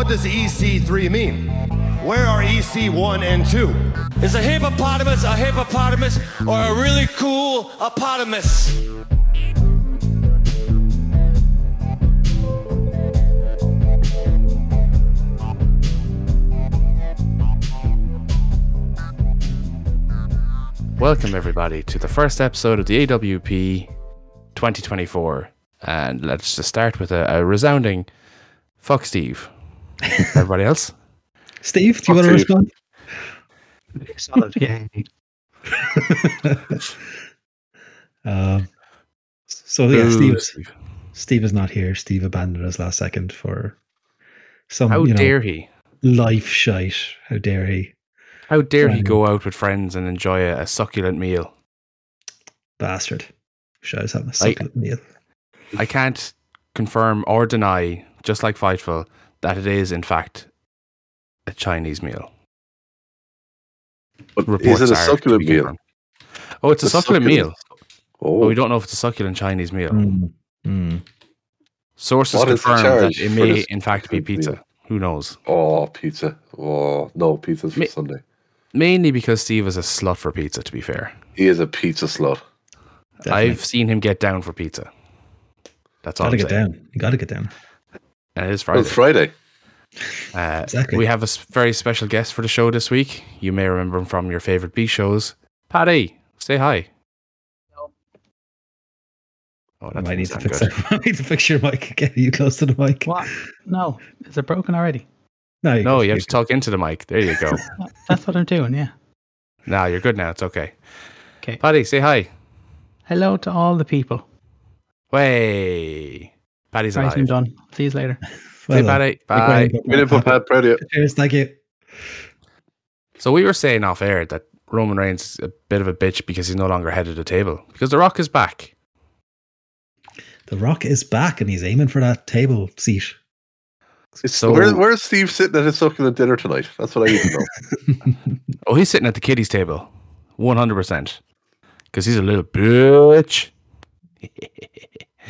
What does EC3 mean? Where are EC1 and 2? Is a hippopotamus a hippopotamus or a really cool hippopotamus? Welcome, everybody, to the first episode of the AWP 2024. And let's just start with a, a resounding fuck Steve. Everybody else? Steve, do you want to Steve. respond? Solid, yeah. Um, so yeah, Boo, Steve, Steve. Steve is not here. Steve abandoned us last second for some How you know, dare he? life shite. How dare he? How dare he go out with friends and enjoy a, a succulent meal? Bastard. Wish I was having a I- succulent meal. I can't confirm or deny, just like Fightful, that it is, in fact, a Chinese meal. But Reports is it a succulent meal? confirmed. Oh, it's a, A succulent, meal. Oh, But we don't know if it's a succulent Chinese meal. Mm. Mm. Sources What is confirm that it may, in fact, be pizza. meal? Who knows? oh, pizza. Oh, no, pizza's for Me- Sunday. Mainly because Steve is a slut for pizza, to be fair. He is a pizza slut. Definitely. I've seen him get down for pizza. That's all gotta I'm get saying. down. You gotta get down. And it is Friday. it's Friday. Uh, Exactly. We have a very special guest for the show this week. You may remember him from your favourite B shows. Paddy, say hi. Oh, that I need to fix good. that. I need to fix your mic. Get you close to the mic. What? No, is it broken already? No, you No, you have to talk into the mic. There you go. That's what I'm doing, yeah. now you're good now. It's okay. Okay. Paddy, say hi. Hello to all the people. Way. Paddy's Right, I'm alive. done. See you later. Well Say done. Paddy. Big Bye. round of Good info, applause. Pat. Proud of you. Cheers, thank you. So we were saying off air that Roman Reigns is a bit of a bitch because he's no longer head of the table because The Rock is back. The Rock is back and he's aiming for that table seat. So- where, where's Steve sitting at his succulent dinner tonight? That's what I need to know. Oh, he's sitting at the kiddies table, one hundred percent, because he's a little bitch.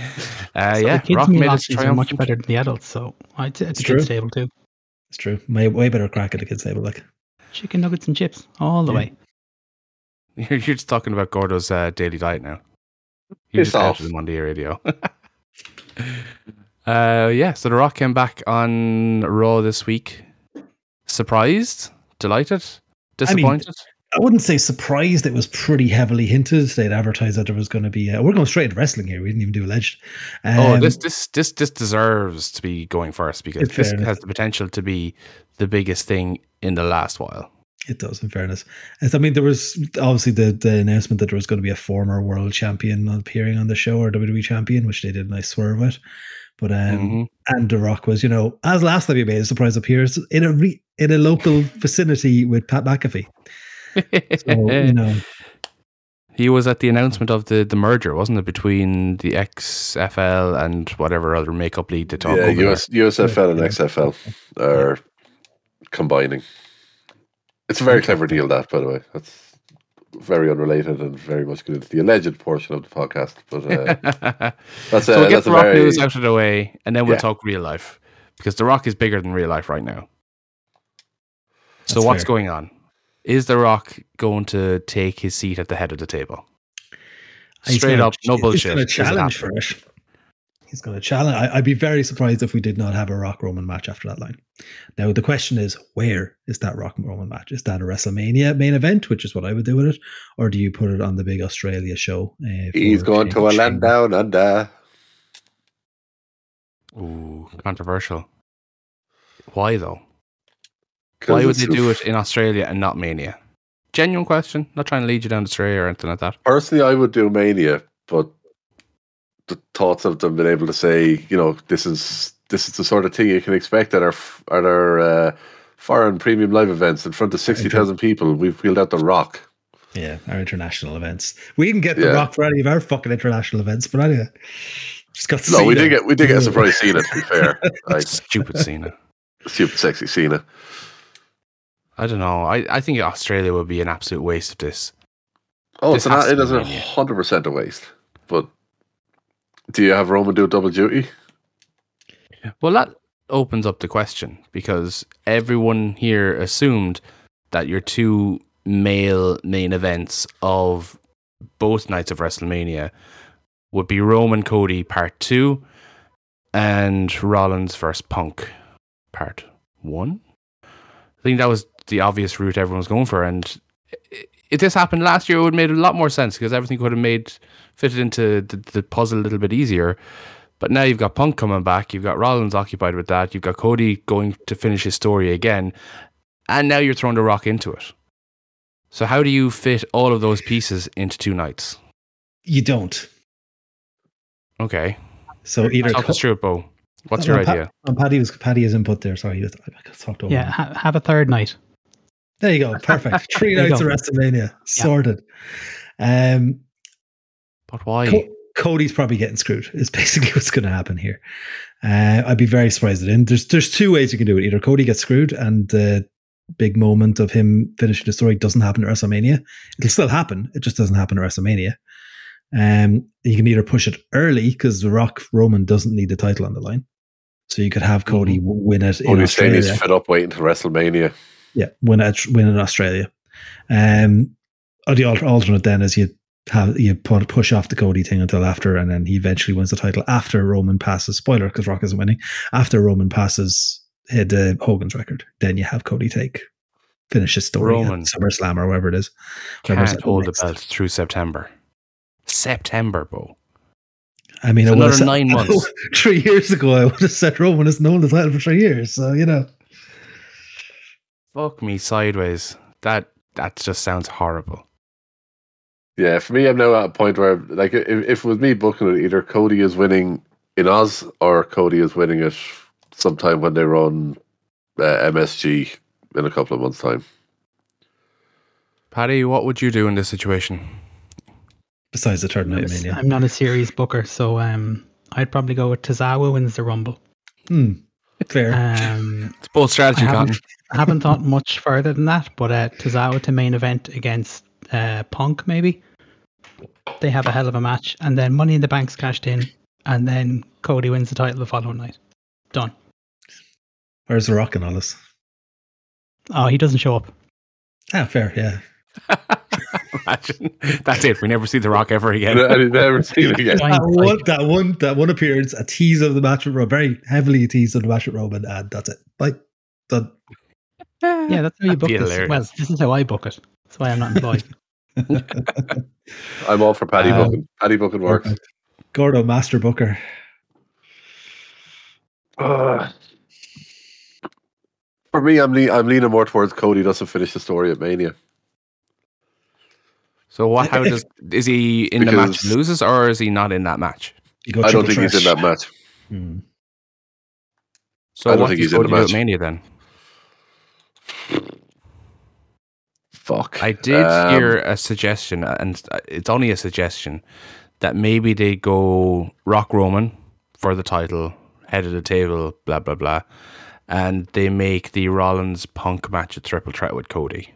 uh, So yeah, the kids' Rock made his options are much better than the adults, so I'd say it's It's a kids' true. table too. It's true. My way better crack at the kids' table. Like Chicken nuggets and chips all the Yeah. way. You're, you're just talking about Gordo's uh, daily diet now. You Piss just off. outed him on the radio. uh, yeah, so The Rock came back on Raw this week. Surprised, delighted, I mean, disappointed. I wouldn't say surprised. It was pretty heavily hinted. They'd advertised that there was going to be. Uh, we're going straight into wrestling here. We didn't even do alleged. oh, Um, this this this this deserves to be going first because this fairness. has the potential to be the biggest thing in the last while. It does, in fairness. As, I mean, there was obviously the, the announcement that there was going to be a former world champion appearing on the show or WWE champion, which they did a nice swerve with. But um, Mhm. and The Rock was, you know, as last time he made a surprise appearance in a re, in a local vicinity with Pat McAfee. So you know, he was at the announcement of the, the merger, wasn't it, between the XFL and whatever other makeup league they talk yeah, over there. US, USFL and XFL are combining. It's a very clever deal, that, by the way. That's very unrelated and very much good into the alleged portion of the podcast. But uh, that's so a, we'll get that's the a Rock very. news out of the way, and then we'll Yeah. talk real life because the Rock is bigger than real life right now. So That's what's fair. going on? Is the Rock going to take his seat at the head of the table? Straight gonna- up, no bullshit. He's going to challenge for it. He's going to challenge. I, I'd be very surprised if we did not have a Rock Roman match after that line. Now the question is, where is that Rock Roman match? Is that a WrestleMania main event, which is what I would do with it, or do you put it on the big Australia show? Uh, He's going to a Shane- land down under. Ooh, controversial. Why though? 'Cause Why would it's- they do it in Australia and not Mania? Genuine question. Not trying to lead you down the tray or anything like that. Personally, I would do Mania, but the thoughts of them being able to say, you know, this is this is the sort of thing you can expect at our at our uh, foreign premium live events in front of sixty thousand people. We've wheeled out the Rock. Yeah, our international events. We didn't get the Yeah. Rock for any of our fucking international events, but anyway, just got. No, we did get we did get a surprise Cena. To be fair, like Stupid Cena. stupid sexy Cena. I don't know. I, I think Australia would be an absolute waste of this. Oh, This not. to It is a hundred percent a waste. But do you have Roman do double duty? Well, that opens up the question because everyone here assumed that your two male main events of both nights of WrestleMania would be Roman Cody Part 2 and Rollins versus Punk Part 1. I think that was the obvious route everyone was going for. And i- if this happened last year, it would have made a lot more sense because everything could have made fitted into the, the puzzle a little bit easier. But now you've got Punk coming back, you've got Rollins occupied with that, you've got Cody going to finish his story again, and now you're throwing the rock into it. So how do you fit all of those pieces into two nights? You don't. Okay, So either talk Co- us through it, Bo. What's your Pa- idea? Paddy was Paddy has input there. Sorry, I got talked over. Yeah, ha- have a third night. There you go. Perfect. Three There you nights of. WrestleMania sorted. Um, But why? Co- Cody's probably getting screwed. Is basically what's going to happen here. Uh, I'd be very surprised at him. There's there's two ways you can do it. Either Cody gets screwed, and the big moment of him finishing the story doesn't happen at WrestleMania. It'll still happen. It just doesn't happen at WrestleMania. Um, you can either push it early because The Rock Roman doesn't need the title on the line, so you could have Cody Mm-hmm. win it in Only saying Australia. he's fed up waiting till WrestleMania. Yeah, win it, win in Australia. Um, or the alternate then is you have you put push off the Cody thing until after, and then he eventually wins the title after Roman passes. Spoiler, because Rock isn't winning. After Roman passes hit uh, Hogan's record, then you have Cody take finish his story Roman. at SummerSlam or wherever it is. Can't hold the belt through September. September, Bo. I mean, another said- nine months. three years ago, I would have said Roman has known the title for three years. So you know, Fuck me sideways. That that just sounds horrible. Yeah, for me, I'm now at a point where, like, if, if it was me booking it, either Cody is winning in Oz or Cody is winning it sometime when they run uh, MSG in a couple of months' time. Paddy, what would you do in this situation? besides the third night of Mania. I'm not a series booker, so um, I'd probably go with Tozawa wins the Rumble. Hmm, fair. Um, It's both strategy, I Cotton. Haven't, I haven't thought much further than that, but uh, Tozawa to main event against uh, Punk, maybe. They have a hell of a match, and then Money in the Bank's cashed in, and then Cody wins the title the following night. Done. Where's the Rock and all this? Oh, he doesn't show up. Ah, fair. Yeah. Imagine. That's it. We never see The Rock ever again. And I've never seen it again. That one, that one, that one appearance, a tease of the match with Roman, very heavily teased of the match with Roman, and that's it. Bye. Done. Yeah, that's how you That'd book be this. hilarious. Well, this is how I book it. That's why I'm not employed. I'm all for Paddy Um, booking. Paddy booking works. Perfect. Gordo, Master Booker. Uh, for me, I'm le- I'm leaning more towards Cody doesn't finish the story at Mania. So what? How does is he in the match and loses, or is he not in that match? I don't triple think he's in that match. Hmm. So I don't what think does he's in the Cody at match. Mania then? Fuck. I did Um, hear a suggestion, and it's only a suggestion, that maybe they go Rock Roman for the title, head of the table, blah blah blah, and they make the Rollins Punk match a triple threat with Cody.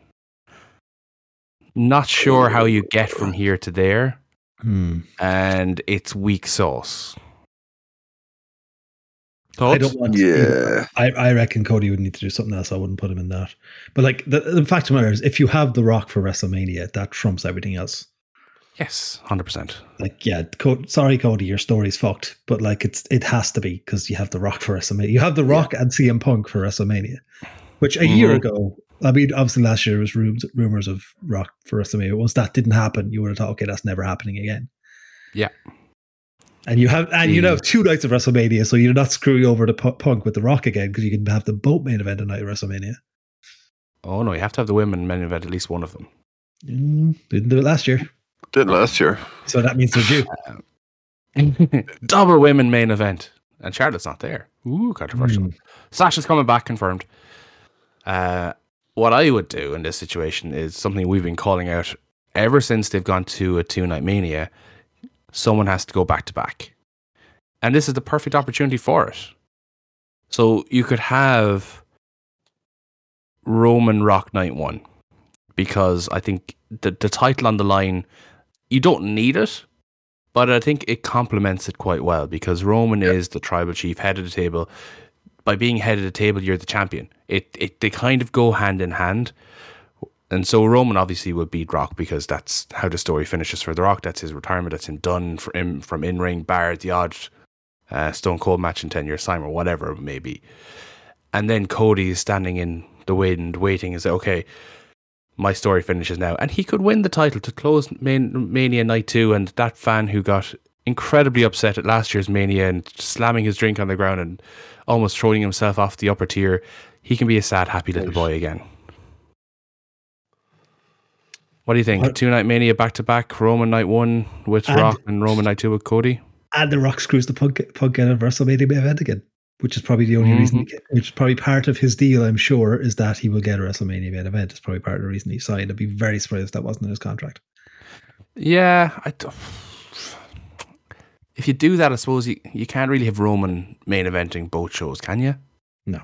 Not sure how you get from here to there, Hmm. and it's weak sauce. I don't want. Yeah. I, I reckon Cody would need to do something else. I wouldn't put him in that. But like the, the fact of the matter is, if you have The Rock for WrestleMania, that trumps everything else. Yes, hundred percent. Like, yeah, Co- sorry, Cody, your story's fucked. But like, it's it has to be because you have The Rock for WrestleMania. You have The Rock and CM Punk for WrestleMania, which a year Mhm. ago. I mean, obviously last year was rumors, rumors of Rock for WrestleMania. Once that didn't happen, you would have thought, okay, that's never happening again. Yeah. And you have and you Mm. have two nights of WrestleMania, so you're not screwing over the Pu- Punk with the Rock again because you can have the boat main event a night of WrestleMania. Oh no, you have to have the women main event at least one of them. Mm, didn't do it last year, Didn't last year. so that means they're due. Double women main event, and Charlotte's not there. Ooh, controversial. Mm. Sasha's coming back, confirmed. Uh, what I would do in this situation is something we've been calling out ever since they've gone to a two night mania. Someone has to go back to back, and this is the perfect opportunity for it. So you could have Roman Rock Night One, because I think the the title on the line, you don't need it, but I think it complements it quite well because Roman is the tribal chief, head of the table. by being head of the table, you're the champion. It it they kind of go hand in hand. And so Roman obviously will beat Rock because that's how the story finishes for The Rock. That's his retirement. That's him done for him from in ring, bar the odd uh, Stone Cold match in 10 years' time or whatever it may be. And then Cody is standing in the wind waiting and say, okay, my story finishes now. And he could win the title to close Man- Mania Night 2. And that fan who got incredibly upset at last year's Mania and slamming his drink on the ground and almost throwing himself off the upper tier, he can be a sad, happy little boy again. What do you think? What- Two night mania back to back, Roman night one with And- Rock and Roman night two with Cody. And The Rock screws the pug, pug at a WrestleMania main event again, which is probably the only reason, he get, which is probably part of his deal, I'm sure, is that he will get a WrestleMania main event. It's probably part of the reason he signed. I'd be very surprised if that wasn't in his contract. Yeah, I d- if you do that, I suppose you, you can't really have Roman main eventing both shows, can you? No.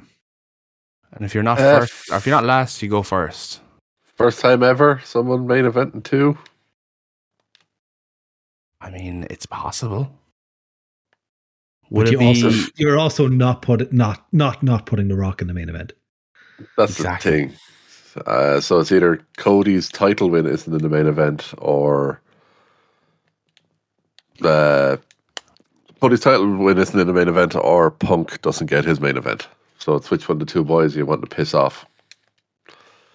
And if you're not Uh, first, or if you're not last, you go first. First time ever, someone main event in two. I mean, it's possible. Would But it you be? also, you're also not put not not not putting The Rock in the main event. That's Exactly. the thing. Uh, so it's either Cody's title win isn't in the main event, or uh, Cody's title win isn't in the main event, or Punk doesn't get his main event. So it's which one of the two boys you want to piss off.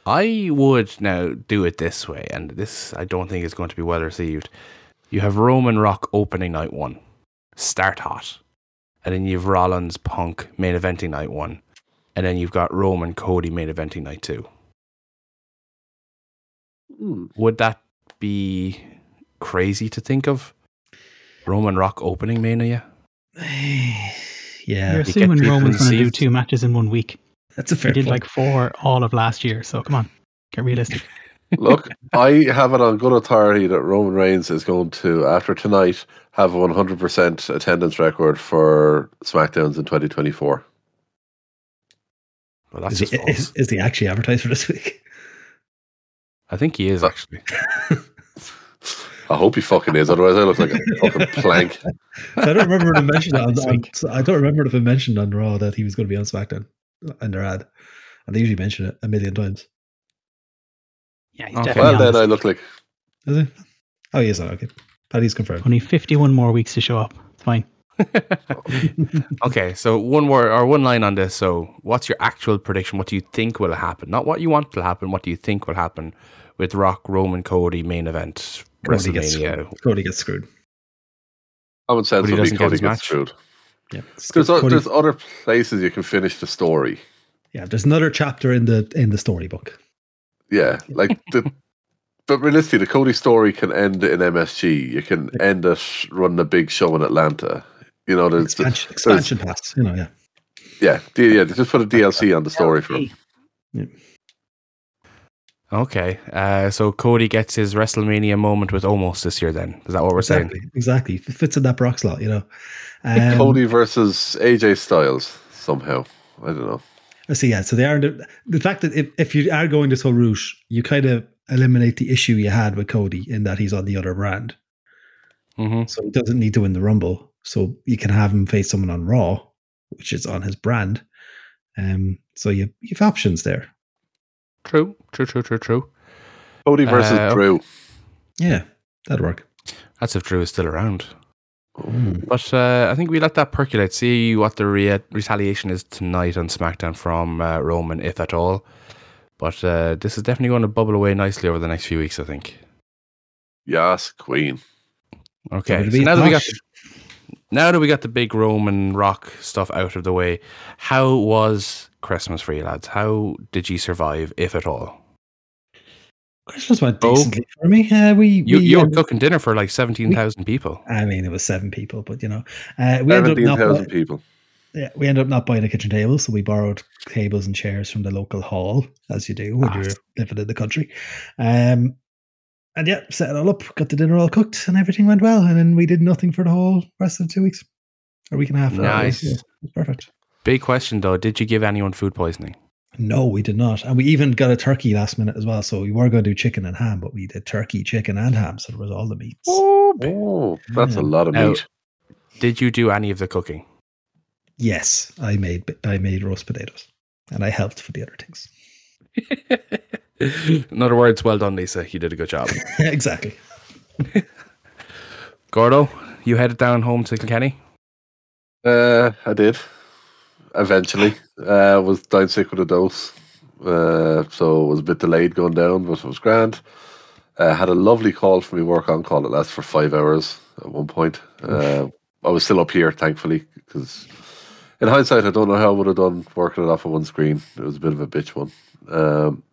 I would now do it this way, and this I don't think is going to be well received. You have Roman Rock opening night one, start hot, and then you've Rollins Punk main eventing night one, and then you've got Roman Cody main eventing night two. Hmm. Would that be crazy to think of? Roman Rock opening Mania? yeah, You're assuming people Roman's going to do two matches in one week. That's a He fair did point. like four all of last year. So come on, get realistic. Look, I have it on good authority that Roman Reigns is going to, after tonight, have a 100% attendance record for SmackDowns in 2024. Well, that's is, just he, false. is, is he actually advertised for this week? I think he is uh, actually. I hope he fucking is, otherwise I look like a fucking plank. I don't remember if I mentioned on, This on. I don't remember if I mentioned on Raw that he was going to be on SmackDown in their ad, and they usually mention it a million times. Yeah, he's Okay. definitely Well, then. I look like Is he? Oh, he is on. Okay, Paddy's confirmed. Only 51 more weeks to show up. It's fine. Okay, so one word or one line on this. So, what's your actual prediction? What do you think will happen? Not what you want to happen. What do you think will happen with Rock, Roman, Cody main event Cody gets, WrestleMania? Cody gets screwed. common sense Cody would be doesn't get Cody his gets match. screwed. Yeah, There's, o- there's other places you can finish the story. yeah. There's another chapter in the in the storybook. Yeah, like the. But realistically, the Cody story can end in MSG. You can end it running a big show in Atlanta. You know, there's, Expansion, expansion pass. You know, yeah. yeah, yeah. Just put a DLC on the story for him. Okay, uh, so Cody gets his WrestleMania moment with almost this year. Then is that what we're saying? Exactly. Exactly. F- Fits in that Brock slot. You know. Um, Cody versus AJ Styles somehow. I don't know. I see. yeah, so they are the, the fact that if, if you are going this whole route, you kind of eliminate the issue you had with Cody in that he's on the other brand, hmm so he doesn't need to win the Rumble. So you can have him face someone on Raw, which is on his brand. Um, so you you have options there. True, true, true, true, true. Cody versus Uh, Drew. Yeah, that'd work. That's if Drew is still around. Mm. But uh, I think we let that percolate. See what the re- retaliation is tonight on SmackDown from uh, Roman, if at all. But uh, this is definitely going to bubble away nicely over the next few weeks. I think. Yes, Queen. Okay. So now that we got Nash? now that we got the big Roman Rock stuff out of the way, how was Christmas for you lads? How did you survive, if at all? Christmas went Oh. decently for me. Uh, we, You we you were ended- cooking dinner for like seventeen thousand people. I mean, it was seven people, but you know, uh, we ended up not. people. Yeah, we ended up not buying a kitchen table, so we borrowed tables and chairs from the local hall, as you do when Ah. you're living in the country. Um, and yeah, set it all up, got the dinner all cooked, and everything went well. And then we did nothing for the whole rest of the two weeks, or week and a half. whatever it was. Nice. Yeah, perfect. Big question though: Did you give anyone food poisoning? No, we did not, and we even got a turkey last minute as well. So we were going to do chicken and ham, but we did turkey, chicken, and ham. So there was all the meats. Oh, that's a lot of Now- meat. Did you do any of the cooking? Yes, I made I made roast potatoes, and I helped for the other things. In other words, well done, Lisa. You did a good job. exactly. Gordo, you headed down home to Kilkenny. Uh, I did. Eventually, uh, was down sick with a dose, uh, so it was a bit delayed going down, but it was grand. Uh, had a lovely call from me work on call. It lasted for five hours at one point. Uh, I was still up here, thankfully, because in hindsight, I don't know how I would have done working it off of one screen. It was a bit of a bitch one. Um,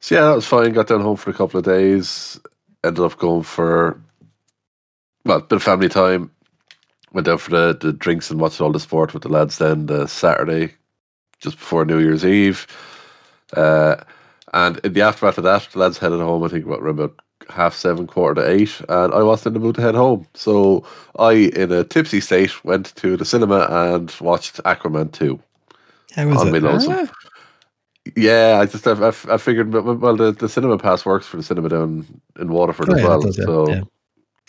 so yeah, that was fine. Got down home for a couple of days. Ended up going for well, a bit of family time. Went out for the, the drinks and watched all the sport with the lads then the Saturday, just before New Year's Eve. Uh, and in the aftermath of that, the lads headed home, I think, what, around about half seven, quarter to eight, and I wasn't in the mood to head home. So I, in a tipsy state, went to the cinema and watched Aquaman 2 How was it? lonesome. Yeah, I just I, I, I figured well well, the, the cinema pass works for the cinema down in Waterford Oh, as yeah, well. does, yeah, so yeah.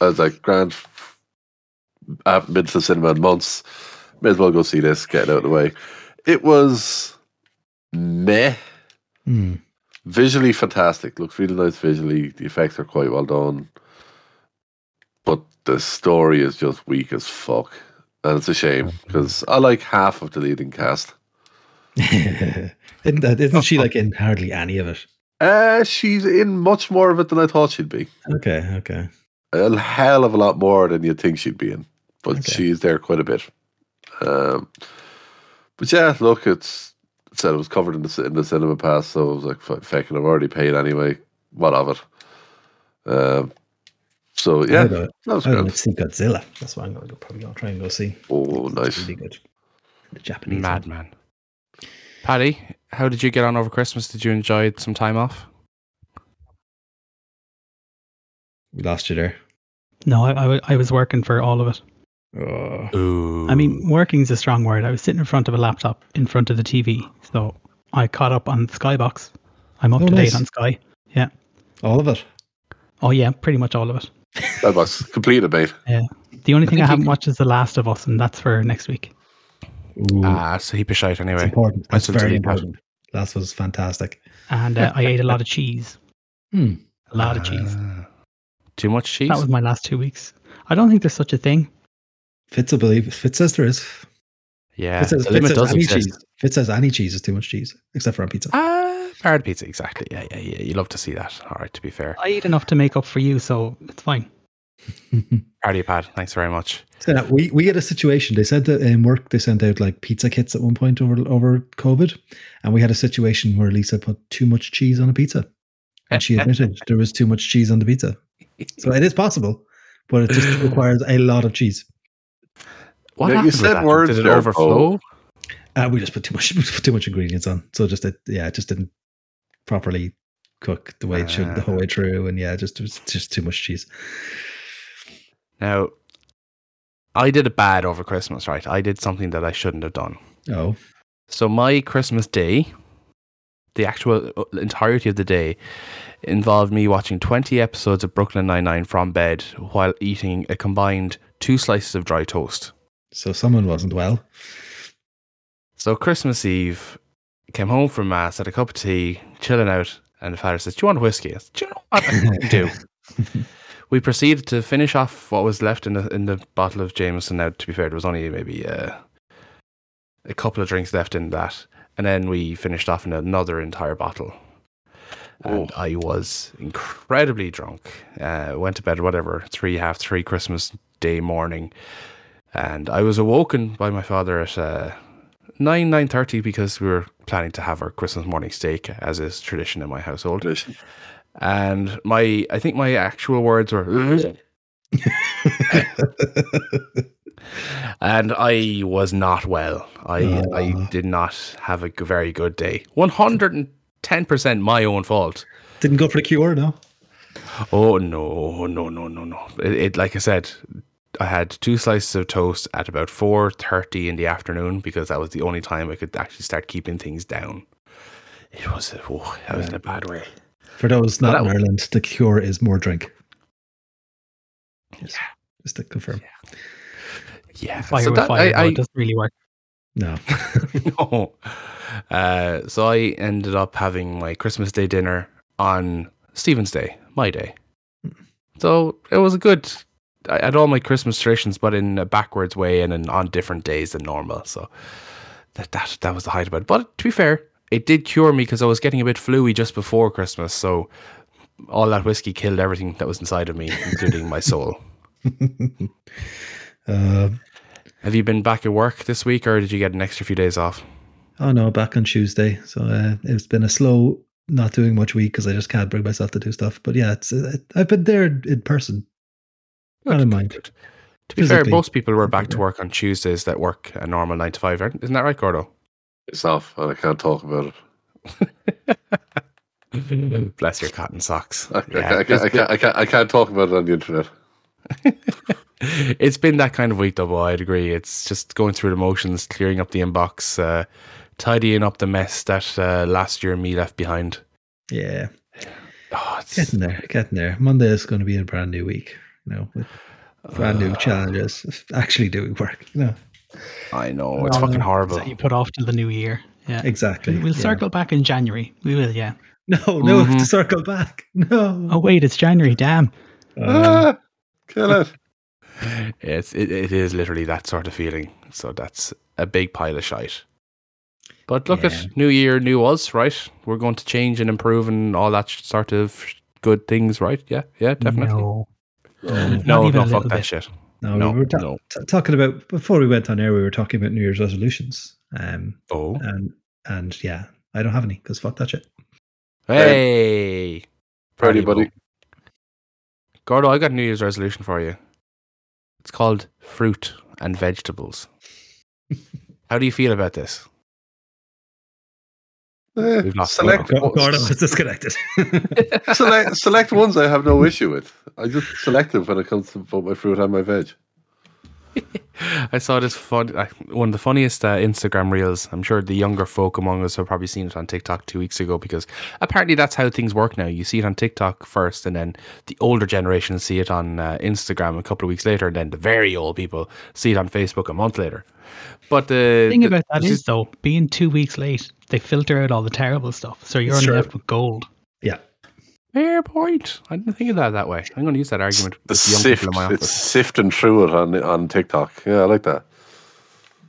I was like, grand. I haven't been to the cinema in months. May as well go see this. Get it out of the way. It was meh. Hmm. Visually fantastic. Looks really nice visually. The effects are quite well done. But the story is just weak as fuck. And it's a shame because I like half of the leading cast. isn't, that, isn't she like in hardly any of it? Uh, she's in much more of it than I thought she'd be. Okay, okay. A hell of a lot more than you'd think she'd be in. But Okay. she's there quite a bit. Um, but yeah, look, it's it said it was covered in the in the cinema pass, so I was like, "Fuck, fucking, I've already paid anyway. What of it?" Um, so yeah, I don't, that was I don't good. see Godzilla. That's what I'm going to probably going to try and go see. Oh, It's nice. really good. The Japanese. Madman. Paddy, how did you get on over Christmas? Did you enjoy some time off? We lost you there. No, I, I, I was working for all of it. Oh. Ooh. I mean, working is a strong word. I was sitting in front of a laptop in front of the TV. So I caught up on Skybox. I'm up Oh, to nice. date on Sky. Yeah. all of it. Oh, yeah, pretty much all of it. That was completed, mate. Yeah. The only thing I haven't can- watched is The Last of Us, and that's for next week. Ooh, ah, it's a heap of shite it's anyway. important. I That's very delete that. important. That was fantastic. And uh, I ate a lot of cheese. Hmm. A lot of cheese. Ah. Too much cheese? That was my last two weeks. I don't think there's such a thing. Fitz will believe. Fitz says there is. yeah, Fitz says, the Fitz says does any exist. cheese. Fitz says any cheese is too much cheese, except for on pizza. Ah, hard pizza, exactly. Yeah, yeah, yeah. You love to see that. All right, to be fair. I eat enough to make up for you, so it's fine. Party pad, thanks very much. So now, we we had a situation. They said that in work they sent out like pizza kits at one point over over COVID, and we had a situation where Lisa put too much cheese on a pizza, and she admitted there was too much cheese on the pizza. So it is possible, but it just requires a lot of cheese. What Now, you said words Did it overflow? Uh, we just put too much put too much ingredients on, so just it, yeah, it just didn't properly cook the way it should the whole way through, and yeah, just it was just too much cheese. Now, I did it bad over Christmas, right? I did something that I shouldn't have done. Oh, So my Christmas day, the actual uh, entirety of the day, involved me watching 20 episodes of Brooklyn Nine-Nine from bed while eating a combined two slices of dry toast. So someone wasn't well. So Christmas Eve, came home from mass, had a cup of tea, chilling out, and the father says, "Do you want whiskey?" I said, "Do you know what I do?" we proceeded to finish off what was left in the in the bottle of Jameson. Now, to be fair, there was only maybe uh, a couple of drinks left in that, and then we finished off in another entire bottle. And I was incredibly drunk. Uh, went to bed, whatever, three half three Christmas Day morning, and I was awoken by my father at uh, nine nine thirty because we were planning to have our Christmas morning steak, as is tradition in my household. Tradition. And my, I think my actual words were, and I was not well. I I Oh. did not have a very good day. One hundred and ten percent my own fault. Didn't go for the cure, no. Oh no, no, no, no, no! It, it like I said, I had two slices of toast at about four thirty in the afternoon because that was the only time I could actually start keeping things down. It was, a, oh, I was in a bad way. For those not that in was- Ireland, the cure is more drink. Yeah, Just to confirm. Yeah, Fire so with that- fire, I- I- it doesn't really work. No. no. Uh, so I ended up having my Christmas Day dinner on Stephen's Day, my day. So it was a good. I had all my Christmas traditions, but in a backwards way and in, on different days than normal. So that that that was the height of it. But to be fair, it did cure me because I was getting a bit fluey just before Christmas. So all that whiskey killed everything that was inside of me, including my soul. Uh, Have you been back at work this week, or did you get an extra few days off? oh no, back on Tuesday. So uh, it's been a slow, not doing much week because I just can't bring myself to do stuff. But yeah, it's uh, I've been there in person. Not in mind. Good. To be fair, most people were back to work on Tuesdays that work a normal nine to five, isn't that right, Gordo? It's off, and I can't talk about it. Bless your cotton socks. I, I, Yeah, can't, I, can't, I, can't, I, can't, I can't talk about it on the internet. it's been that kind of week, though. Boy, I'd agree. It's just going through the motions, clearing up the inbox, uh, tidying up the mess that uh, last year me left behind. Yeah, Oh, it's, getting there, getting there. Monday is going to be a brand new week. You know, with brand new challenges, actually doing work. You know, I know it's All fucking horrible. that you put off till the new year. Yeah. exactly. We'll yeah. circle back in January. We will, yeah. No, no, Mhm. to circle back. No. Oh wait, it's January. Damn. Uh, ah, kill it. It's it, it is literally that sort of feeling. So that's a big pile of shite. But look Yeah. at New Year, new us, right? We're going to change and improve and all that sort of good things, right? Yeah, yeah, definitely. No. No, Not no, fuck little that shit. no, No, we were ta- no. t- talking about before we went on air. We were talking about New Year's resolutions. Um, Oh, and and yeah, I don't have any because fuck that shit. hey, Party Party buddy. Gordo, I got a New Year's resolution for you. It's called fruit and vegetables. How do you feel about this? Eh, We've lost select, Gordo. ones- Gordon was disconnected. select, select ones I have no issue with. I just select them when it comes to both my fruit and my veg. I saw this fun, uh, one of the funniest uh, Instagram reels. I'm sure the younger folk among us have probably seen it on TikTok two weeks ago because apparently that's how things work now. You see it on TikTok first, and then the older generation see it on uh, Instagram a couple of weeks later, and then the very old people see it on Facebook a month later. But the The thing about that this is, though, being two weeks late, they filter out all the terrible stuff. So you're only Sure. left with gold. yeah, fair point. I didn't think of that that way. I'm going to use that argument The the young sift, people in my it's office. sifting through it on on TikTok. Yeah, I like that.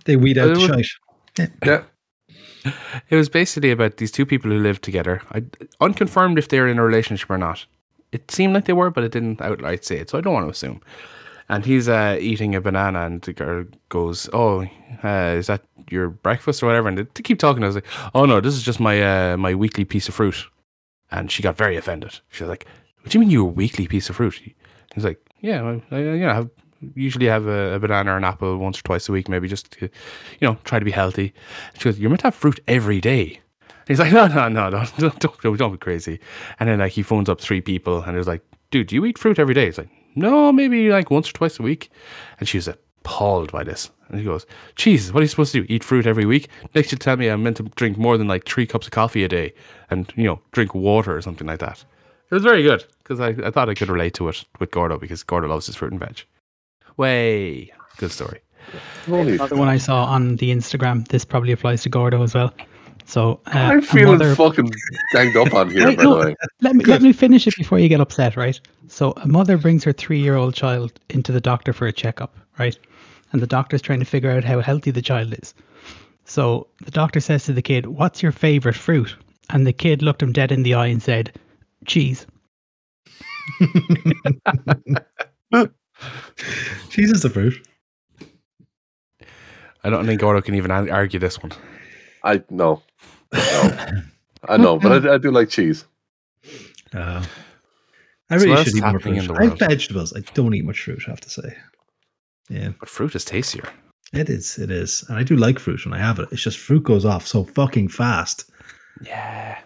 they weed out Uh, the well- shite. Yeah, It was basically about these two people who lived together. I unconfirmed if they're in a relationship or not. It seemed like they were, but it didn't outright say it, so I don't want to assume. And he's uh, eating a banana, and the girl goes, "Oh, uh, is that your breakfast or whatever?" And they keep talking. I was like, "Oh no, this is just my uh, my weekly piece of fruit." And she got very offended. She was like, "What do you mean your weekly piece of fruit?" He's like, "Yeah, well, I, I, yeah, I have, usually have a, a banana or an apple once or twice a week, maybe just to, you know, try to be healthy." She goes, "You're meant to have fruit every day." He's like, no, no, no, don't, don't, don't, don't be crazy. And then like he phones up three people and he's like, dude, do you eat fruit every day? He's like, no, maybe like once or twice a week. And she was appalled by this. And he goes, Jesus, what are you supposed to do? Eat fruit every week? Next you tell me I'm meant to drink more than like three cups of coffee a day and, you know, drink water or something like that. It was very good because I, I thought I could relate to it with Gordo because Gordo loves his fruit and veg. Way. Good story. Another one I saw on the Instagram. This probably applies to Gordo as well. So uh, I'm feeling mother- fucking ganged up on here, Wait, by no, the way. let me let me finish it before you get upset, right? So a mother brings her three-year-old child into the doctor for a checkup, right? And the doctor's trying to figure out how healthy the child is. So the doctor says to the kid, "What's your favorite fruit?" And the kid looked him dead in the eye and said, "Cheese." cheese is the fruit. I don't think Gordo can even argue this one. I no, no. I know, but I, I do like cheese. Uh, I So really what should else eat more happening fruit. in the I have vegetables. I don't eat much fruit. I have to say. Yeah, But fruit is tastier. it is. It is, and I do like fruit when I have it. It's just fruit goes off so fucking fast. Yeah.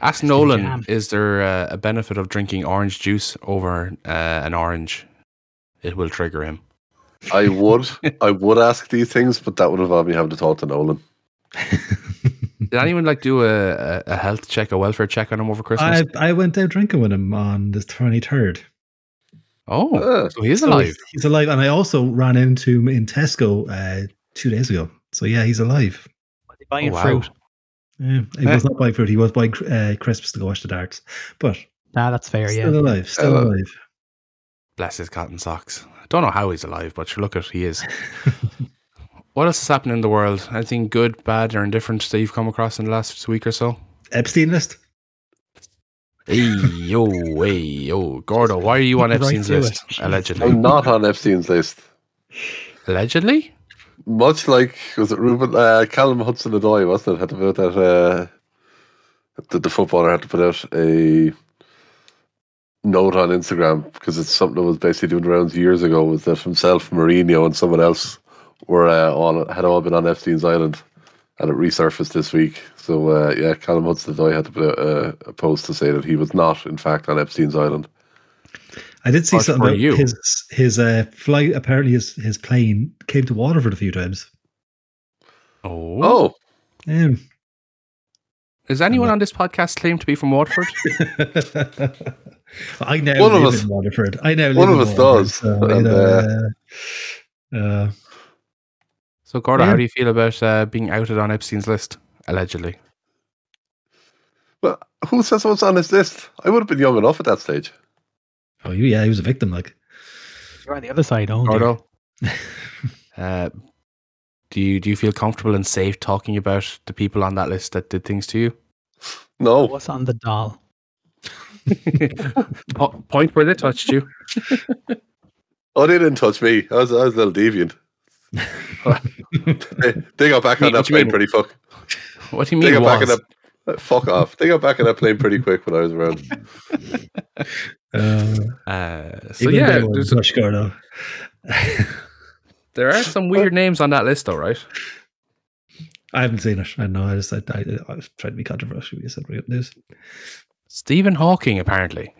Ask Some Nolan, jam. is there uh, a benefit of drinking orange juice over uh, an orange? It will trigger him. I would, I would ask these things, but that would involve me having to talk to Nolan. Did anyone like do a, a, a health check, a welfare check on him over Christmas? I I went out drinking with him on the twenty third. Oh, Ah, so he is So alive. He's, he's alive, and I also ran into him in Tesco uh, two days ago. So yeah, he's alive. Was he buying Oh, wow. fruit? Yeah, he was not buying fruit. He was buying uh, crisps to go watch the darts, but Nah, that's fair. still Yeah. alive. Still Uh, alive. Bless his cotton socks. I don't know how he's alive, but sure, look at he is. what else is happening in the world? Anything good, bad, or indifferent that you've come across in the last week or so? Epstein list. Hey yo, hey yo, Gordo, why are you on Right Epstein's to it. list? Allegedly. I'm not on Epstein's list. Allegedly? Much like was it Ruben uh, Callum Hudson Odoi, wasn't it? Had to put out that uh, the, the footballer had to put out a note on Instagram because it's something that was basically doing the rounds years ago. Was that himself, Mourinho, and someone else were uh, all had all been on Epstein's island, and it resurfaced this week. So uh, yeah, Callum Hudson Odoi had to put out a, a post to say that he was not, in fact, on Epstein's island. I did see Or something about you. his his uh, flight. Apparently, his his plane came to Waterford a few times. Oh. Oh, Um, Is anyone on this podcast claim to be from Waterford? I now One of live us- in Waterford. I now live one of in us Waterford, does, So, you know, uh, uh, So, Gordo, Yeah. how do you feel about uh, being outed on Epstein's list? Allegedly. well, who says what's on his list? I would have been young enough at that stage. oh, you- yeah, he was a victim. Like, You're on the other side, dear. Gordo. uh, do you do you feel comfortable and safe talking about the people on that list that did things to you? No, What's on the doll? Po- Point where they touched you. Oh, they didn't touch me. I was, I was a little deviant. They, they got back on Wait, what that plane mean? pretty fuck. What do you They mean? got back on that. Fuck off. They got back on that plane pretty quick when I was around. uh, Uh, so yeah, they were there's, touch Gordo. there are some weird names on that list, though, right? I haven't seen it. I know. I just I, I, I was trying to be controversial. You said bring news. Stephen Hawking, apparently.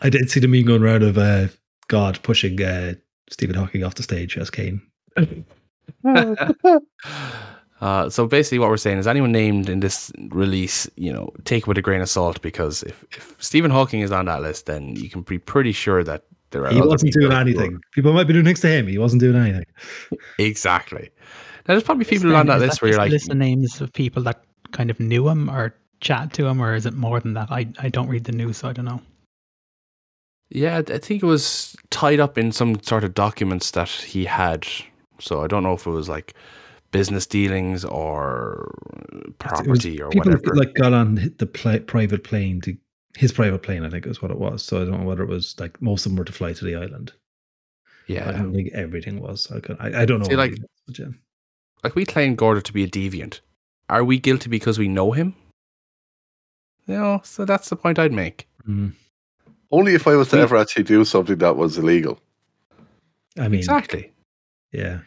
I did see the meme going around of uh, God pushing uh, Stephen Hawking off the stage as Kane. Uh, so basically, what we're saying is, anyone named in this release, you know, take it with a grain of salt because if, if Stephen Hawking is on that list, then you can be pretty sure that there are. He other wasn't doing who are- anything. People might be doing next to him. He wasn't doing anything. Exactly. Now, there's probably people Is on that- that is list where you're like, list of names of people that kind of knew him or chat to him, or is it more than that? I, I don't read the news, so I don't know. Yeah, I think it was tied up in some sort of documents that he had. So I don't know if it was like business dealings or was property or people whatever. like got on the pla private plane to his private plane. I think is what it was. So I don't know whether it was like most of them were to fly to the island. Yeah, I don't think everything was. I, could, I, I don't know. See, like- but yeah. Like we claim Gordo to be a deviant. Are we guilty because we know him? You know, so that's the point I'd make. Mm. Only if I was to We- ever actually do something that was illegal. I mean, Exactly. yeah.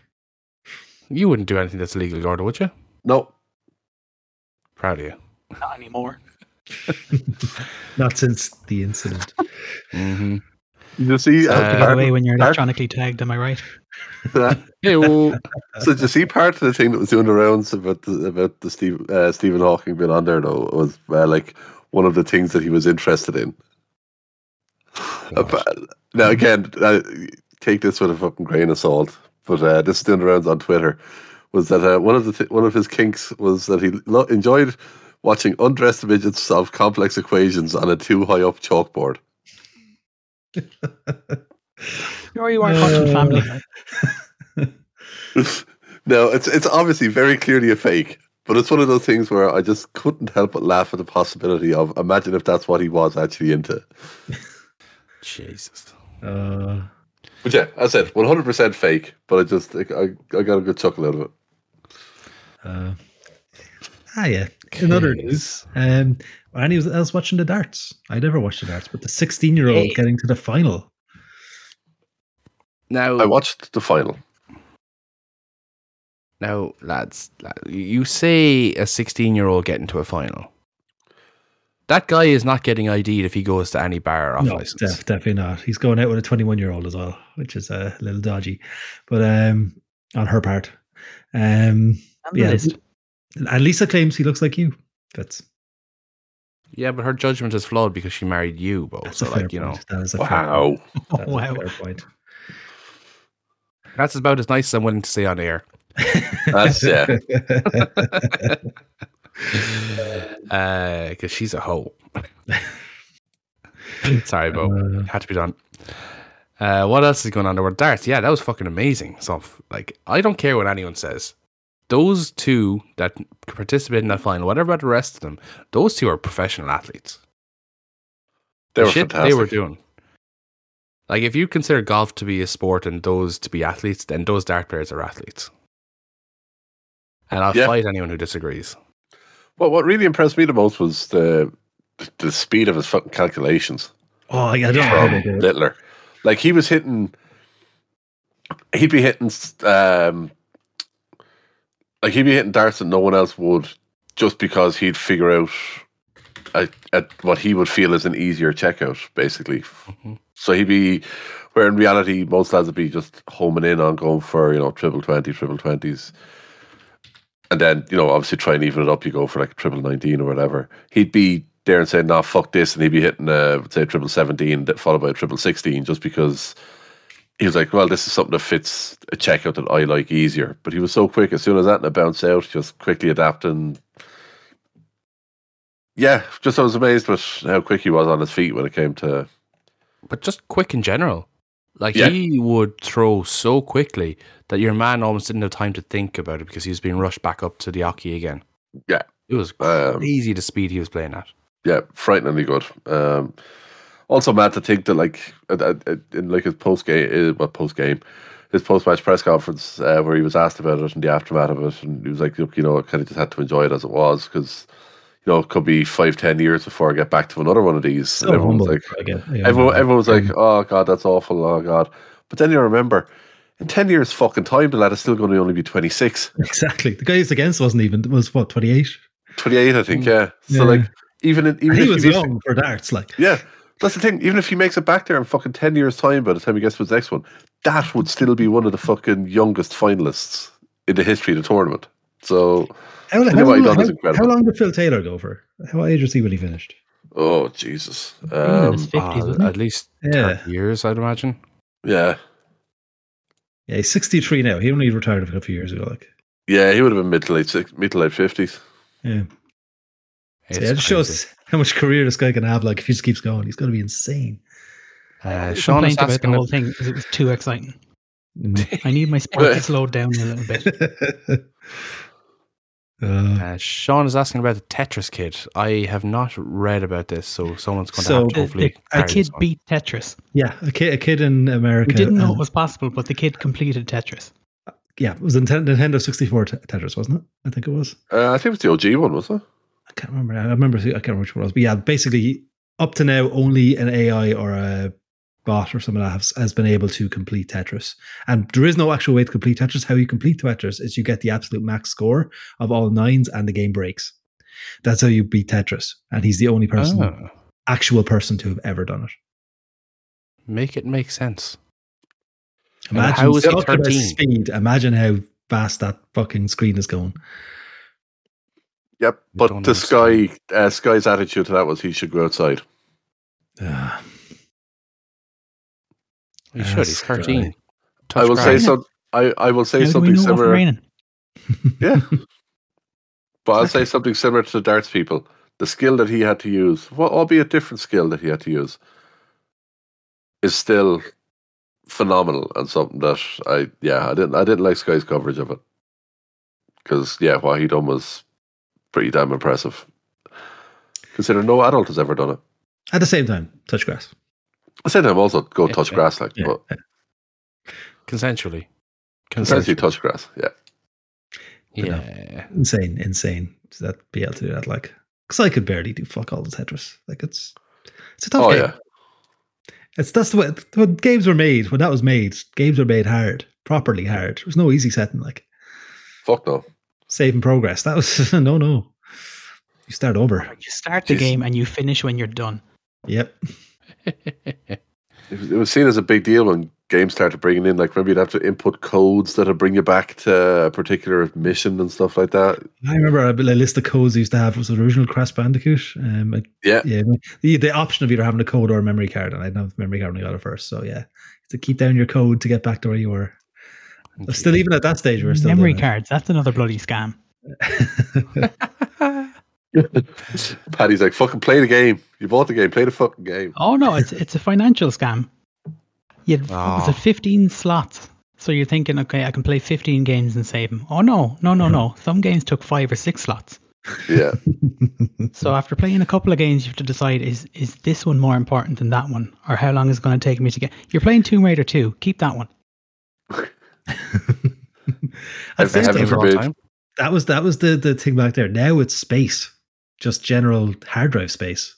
You wouldn't do anything that's illegal, Gordo, would you? No. Proud of you. Not anymore. Not since the incident. Mm-hmm. You see, uh, Uh, to get part, away when you're part- electronically tagged, am I right? Ew. so did you see part of the thing that was doing the rounds about the, about the Steve, uh, Stephen Hawking being on there though was uh, like one of the things that he was interested in. Now again, uh, take this with a fucking grain of salt, but uh, this is doing the on Twitter. Was that uh, one of the th- one of his kinks was that he lo- enjoyed watching undressed midgets solve complex equations on a too high up chalkboard. Or you weren't watching Family no, it's it's obviously very clearly a fake, but it's one of those things where I just couldn't help but laugh at the possibility of imagine if that's what he was actually into. Jesus. Uh, But yeah, as I said, one hundred percent fake. But I just I, I got a good chuckle out of it. uh, ah, yeah. In other news, um, anyone else watching the darts? I never watched the darts, but the 16 year old Hey. getting to the final. Now, I watched the final. now, lads, la- you say a 16 year old getting to a final. That guy is not getting ID'd if he goes to any bar or off No, license. def- definitely not. He's going out with a 21 year old as well, which is a little dodgy, but um, on her part. Um, On yeah. list. and Lisa claims he looks like you, That's Yeah, but her judgment is flawed because she married you, Bo. That's So, a fair like, you know, point. That is a fair Wow. point. That is a Wow. fair point. that's about as nice as I'm willing to say on air. That's yeah. Because Uh, she's a hoe. Sorry, Bo. Uh, Had to be done. Uh, what else is going on there? With darts, yeah, that was fucking amazing. So, like, I don't care what anyone says. Those two that participated in that final, whatever about the rest of them, those two are professional athletes. They The were shit fantastic. they were doing. Like, if you consider golf to be a sport and those to be athletes, then those dart players are athletes. And I'll Yeah. fight anyone who disagrees. Well, what really impressed me the most was the the speed of his fucking calculations oh, yeah, I don't know how from they do it. Littler. Like he was hitting, he'd be hitting, um, like he'd be hitting darts that no one else would, just because he'd figure out at, at what he would feel is an easier checkout, basically. Mhm. So he'd be, where in reality most lads would be just homing in on going for you know triple twenty, triple twenties. And then, you know, obviously try and even it up, you go for like a triple 19 or whatever. He'd be there and saying, nah, fuck this. And he'd be hitting, uh, say, triple 17, that followed by a triple 16, just because he was like, well, this is something that fits a checkout that I like easier. But he was so quick. As soon as that and bounced out, just quickly adapting. Yeah, just I was amazed with how quick he was on his feet when it came to. but just quick in general. Like Yeah. he would throw so quickly that your man almost didn't have time to think about it because he was being rushed back up to the oche again. Yeah. It was Um, crazy the speed he was playing at. yeah, frighteningly good. Um, also, mad to think that like in like his post game, what post game, his post match press conference uh, where he was asked about it and the aftermath of it, and he was like, you know, I kind of just had to enjoy it as it was because. You know, it could be five, ten years before I get back to another one of these. So and everyone was humble, like, again. Yeah, everyone, yeah. was like, "Oh God, that's awful." Oh God, but then you remember, in ten years' fucking time, the lad is still going to only be 26. exactly. The guy who's against wasn't even was what twenty eight. 28, I think. Mm. Yeah. So Yeah. like, even in, even He was- young for darts, like Yeah, that's the thing. Even if he makes it back there in fucking ten years' time, by the time he gets to his next one, that would still be one of the fucking youngest finalists in the history of the tournament. So, how, how, long- how- how long did Phil Taylor go for? How age was he when he finished? oh Jesus, He was in um, 50s, Ah, at least Yeah. 30 years, I'd imagine. yeah, Yeah, he's sixty three now. He only retired a few years ago. Like, yeah, he would have been mid to late six, mid to late fifties. yeah, so yeah, it just shows how much career this guy can have. Like, if he just keeps going, he's going to be insane. Uh, The Sean is complaint about the whole thing is it was too exciting. I need my sport to slow down a little bit. uh, Uh, Sean is asking about the Tetris kid. I have not read about this, so someone's going So, to have to hopefully. the, the carry kid this one. beat Tetris. yeah, a kid, a kid in America. We didn't know um, it was possible, but the kid completed Tetris. yeah, it was a Nintendo, Nintendo 64 Tetris, wasn't it? I think it was. Uh, I think it was the OG one, was it? I can't remember. I remember. I can't remember which one it was. But yeah, basically, up to now, only an AI or a bot or something has, has been able to complete Tetris. And there is no actual way to complete Tetris. How you complete Tetris is you get the absolute max score of all nines, and the game breaks. That's how you beat Tetris. And he's the only person, Ah, actual person, to have ever done it. make it make sense. Imagine how is he 13? speed. Imagine how fast that fucking screen is going. Yep. But the understand. Sky uh, Sky's attitude to that was he should go outside. Ah, You should. He's 13. I will say grass. some. I, I will say How do we something similar. Yeah. But I'll say something similar to the darts people. The skill that he had to use, well, albeit different skill that he had to use, is still phenomenal and something that I yeah I didn't I didn't like Sky's coverage of it because yeah what he done was pretty damn impressive. Considering no adult has ever done it. At the same time, touch grass. I said to him also go Yeah, touch yeah, grass like, Yeah. but Consensually. essentially Consensually. touch grass. Yeah, Yeah. insane, insane to that be able to do that. Like, because I could barely do fuck all the Tetris. Like, it's it's a tough oh game. yeah, It's that's the way when games were made. When that was made, games were made hard, properly hard. There was no easy setting like fuck no. save and progress. That was no, no. You start over. You start the Jeez. game and you finish when you're done. Yep. It was, it was seen as a big deal when games started bringing in, like maybe you'd have to input codes that'll bring you back to a particular mission and stuff like that. I remember a a list of codes I used to have was the original Crash Bandicoot. Um, Yeah. yeah, the, the option of either having a code or a memory card, and I didn't have a memory card when I got it first. So yeah, to keep down your code to get back to where you were. But Still, even at that stage, we we're still Memory doing it. cards. That's another bloody scam. Paddy's like, fucking play the game. You bought the game, play the fucking game. Oh no, it's it's a financial scam. You had, was Oh. Ah. it 15 slots? So you're thinking, okay, I can play 15 games and save them. Oh no, no, no, no. Some games took five or six slots. Yeah. So after playing a couple of games, you have to decide is is this one more important than that one, or how long is it going to take me to get? You're playing Tomb Raider 2. Keep that one. At Heaven this heaven time, for all forbid. time. that was that was the the thing back there. Now it's space, just general hard drive space.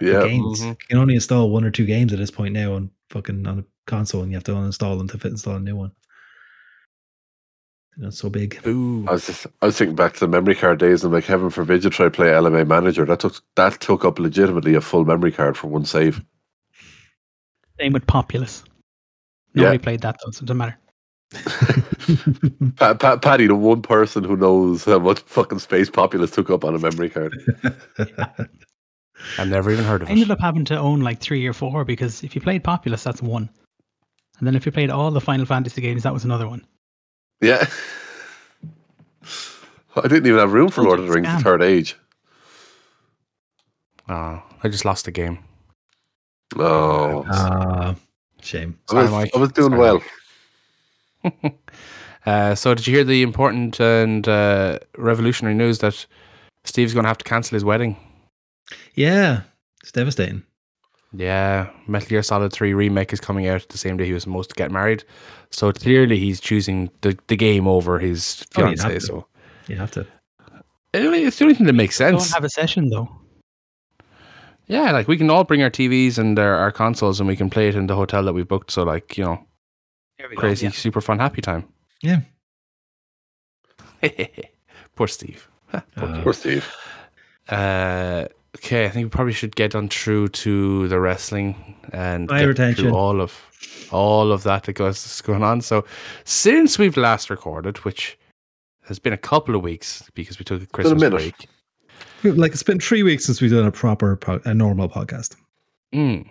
Yeah. games. Mhm. You can only install one or two games at this point now on fucking on a console, and you have to uninstall them to fit install a new one. You know, it's so big. Ooh. I was just, I was thinking back to the memory card days and like heaven forbid you try to play LMA manager. That took that took up legitimately a full memory card for one save. Same with Populous. Yeah. Nobody played that though, so it doesn't matter. Pa- Pa- Paddy, the one person who knows how much fucking space Populous took up on a memory card. I've never even heard of it. I ended up having to own like three or four because if you played Populous, that's one. And then if you played all the Final Fantasy games, that was another one. Yeah. I didn't even have room for Lord of the Rings: The scam. Third Age. Oh, I just lost the game. Oh, Ah, shame. I, was, I was doing Sorry, well. Uh, so, did you hear the important and uh, revolutionary news that Steve's going to have to cancel his wedding? Yeah, it's devastating. Yeah, Metal Gear Solid 3 Remake is coming out the same day he was supposed to get married. So, clearly, he's choosing the, the game over his Oh, you'd fiance. so, You have to. It's the only thing that makes Don't sense. have a session though. Yeah, like we can all bring our TVs and our, our consoles and we can play it in the hotel that we booked. So, like, you know, There we go, crazy, yeah. super fun, happy time. Yeah. Poor Steve. Uh, Poor Steve. Uh, okay, I think we probably should get on through to the wrestling and My get retention. through all of all of that that goes that's going on. So, since we've last recorded, which has been a couple of weeks because we took a Christmas minute. break. like it's been three weeks since we've done a proper, po- a normal podcast. Mm.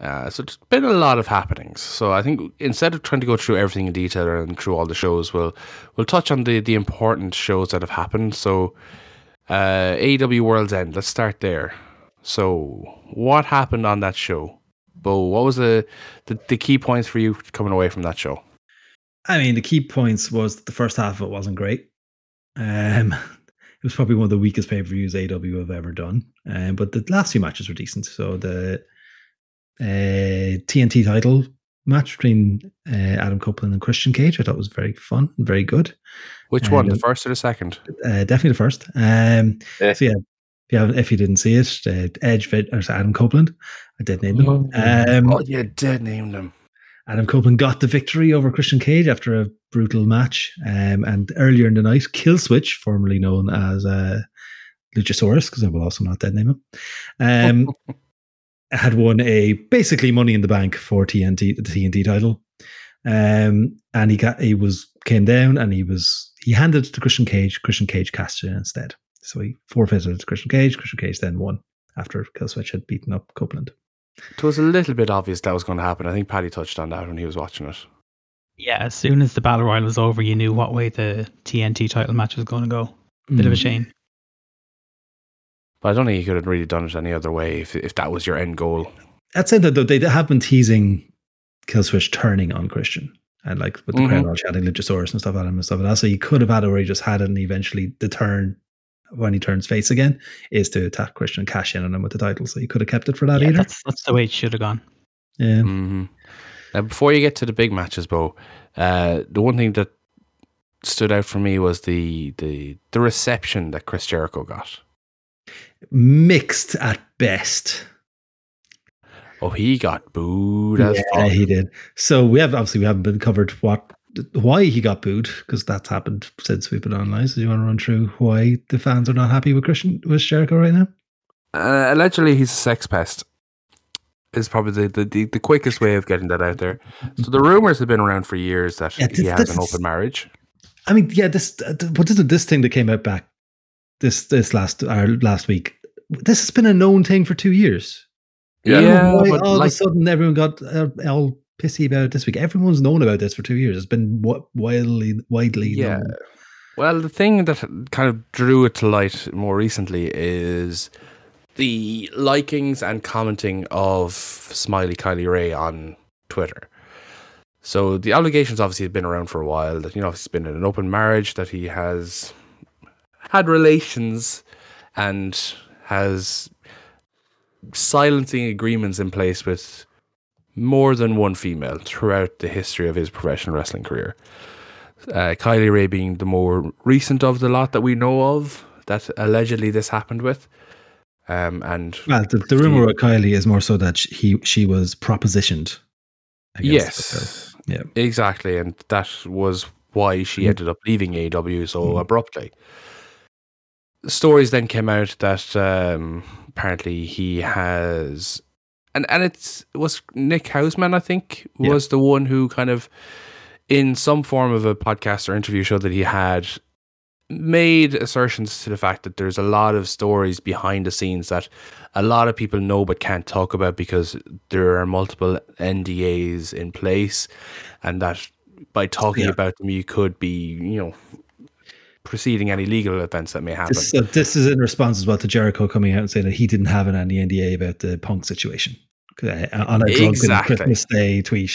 Uh, so it's been a lot of happenings. So I think instead of trying to go through everything in detail and through all the shows, we'll we'll touch on the the important shows that have happened. So uh, AEW World's End. Let's start there. So what happened on that show, Bo? What was the, the the key points for you coming away from that show? I mean, the key points was that the first half of it wasn't great. Um, it was probably one of the weakest pay per views AW have ever done. Um, but the last few matches were decent. So the uh, TNT title match between uh, Adam Copeland and Christian Cage, I thought was very fun and very good. Which one, Uh, the first or the second? Uh, definitely the first. Um, Yeah. So yeah, if you, if you didn't see it, uh, Edge fit, or Adam Copeland, I did name them. Um, oh, you did name them. Adam Copeland got the victory over Christian Cage after a brutal match. Um, and earlier in the night, Killswitch, formerly known as uh, Luchasaurus, because I will also not dead name him, um, had won a basically Money in the Bank for TNT, the TNT title. Um, and he got he was came down and he was he handed it to Christian Cage. Christian Cage cast it in instead. So he forfeited it to Christian Cage. Christian Cage then won after Killswitch had beaten up Copeland. It was a little bit obvious that was going to happen. I think Paddy touched on that when he was watching it. Yeah, as soon as the battle royal was over, you knew what way the TNT title match was going to go. Bit of a Mm. shame. But I don't think he could have really done it any other way if if that was your end goal. That said, though, they have been teasing Killswitch turning on Christian. And like with the Mhm. crowd all chatting Luchasaurus and stuff at him and stuff like that. So you could have had it where he just had it and eventually the turn when he turns face again is to attack Christian and cash in on him with the title. So you could have kept it for that Yeah, either. that's that's the way it should have gone. Yeah. hmm Now, before you get to the big matches, Bo, uh, the one thing that stood out for me was the the the reception that Chris Jericho got. Mixed at best. Oh, he got booed as yeah, fuck. he did. So we have obviously we haven't been covered what why he got booed because that's happened since we've been online. So do you want to run through why the fans are not happy with Christian with Jericho right now? Uh, allegedly, he's a sex pest. is probably the, the, the, the quickest way of getting that out there. So the rumors have been around for years that Yeah, he has this an open marriage. I mean, yeah, this uh, th- what is it? This thing that came out back this this last uh, last week. This has been a known thing for two years. Yeah. Yeah, Why but all of a sudden everyone got uh, all pissy about it this week. Everyone's known about this for two years. It's been wi- widely widely Yeah. known. Well, the thing that kind of drew it to light more recently is the likings and commenting of Smiley Kylie Rae on Twitter. So the allegations obviously have been around for a while that you know he's been in an open marriage, that he has had relations and has silencing agreements in place with more than one female throughout the history of his professional wrestling career uh, Kylie Rae being the more recent of the lot that we know of that allegedly this happened with. Um, and Well, the, the rumor with Kylie is more so that she, he she was propositioned. yes, the girl. exactly, and that was why she Mm. ended up leaving AEW so Mm. abruptly. Stories then came out that um, apparently he has, and and it's it was Nick Hausman, I think, Yeah. was the one who kind of, in some form of a podcast or interview, showed that he had made assertions to the fact that there's a lot of stories behind the scenes that a lot of people know but can't talk about because there are multiple NDAs in place, and that by talking Yeah. about them you could be, you know, preceding any legal events that may happen. This, uh, this is in response as well to Jericho coming out and saying that he didn't have an NDA about the punk situation uh, on a drunken Exactly. Christmas Day tweet.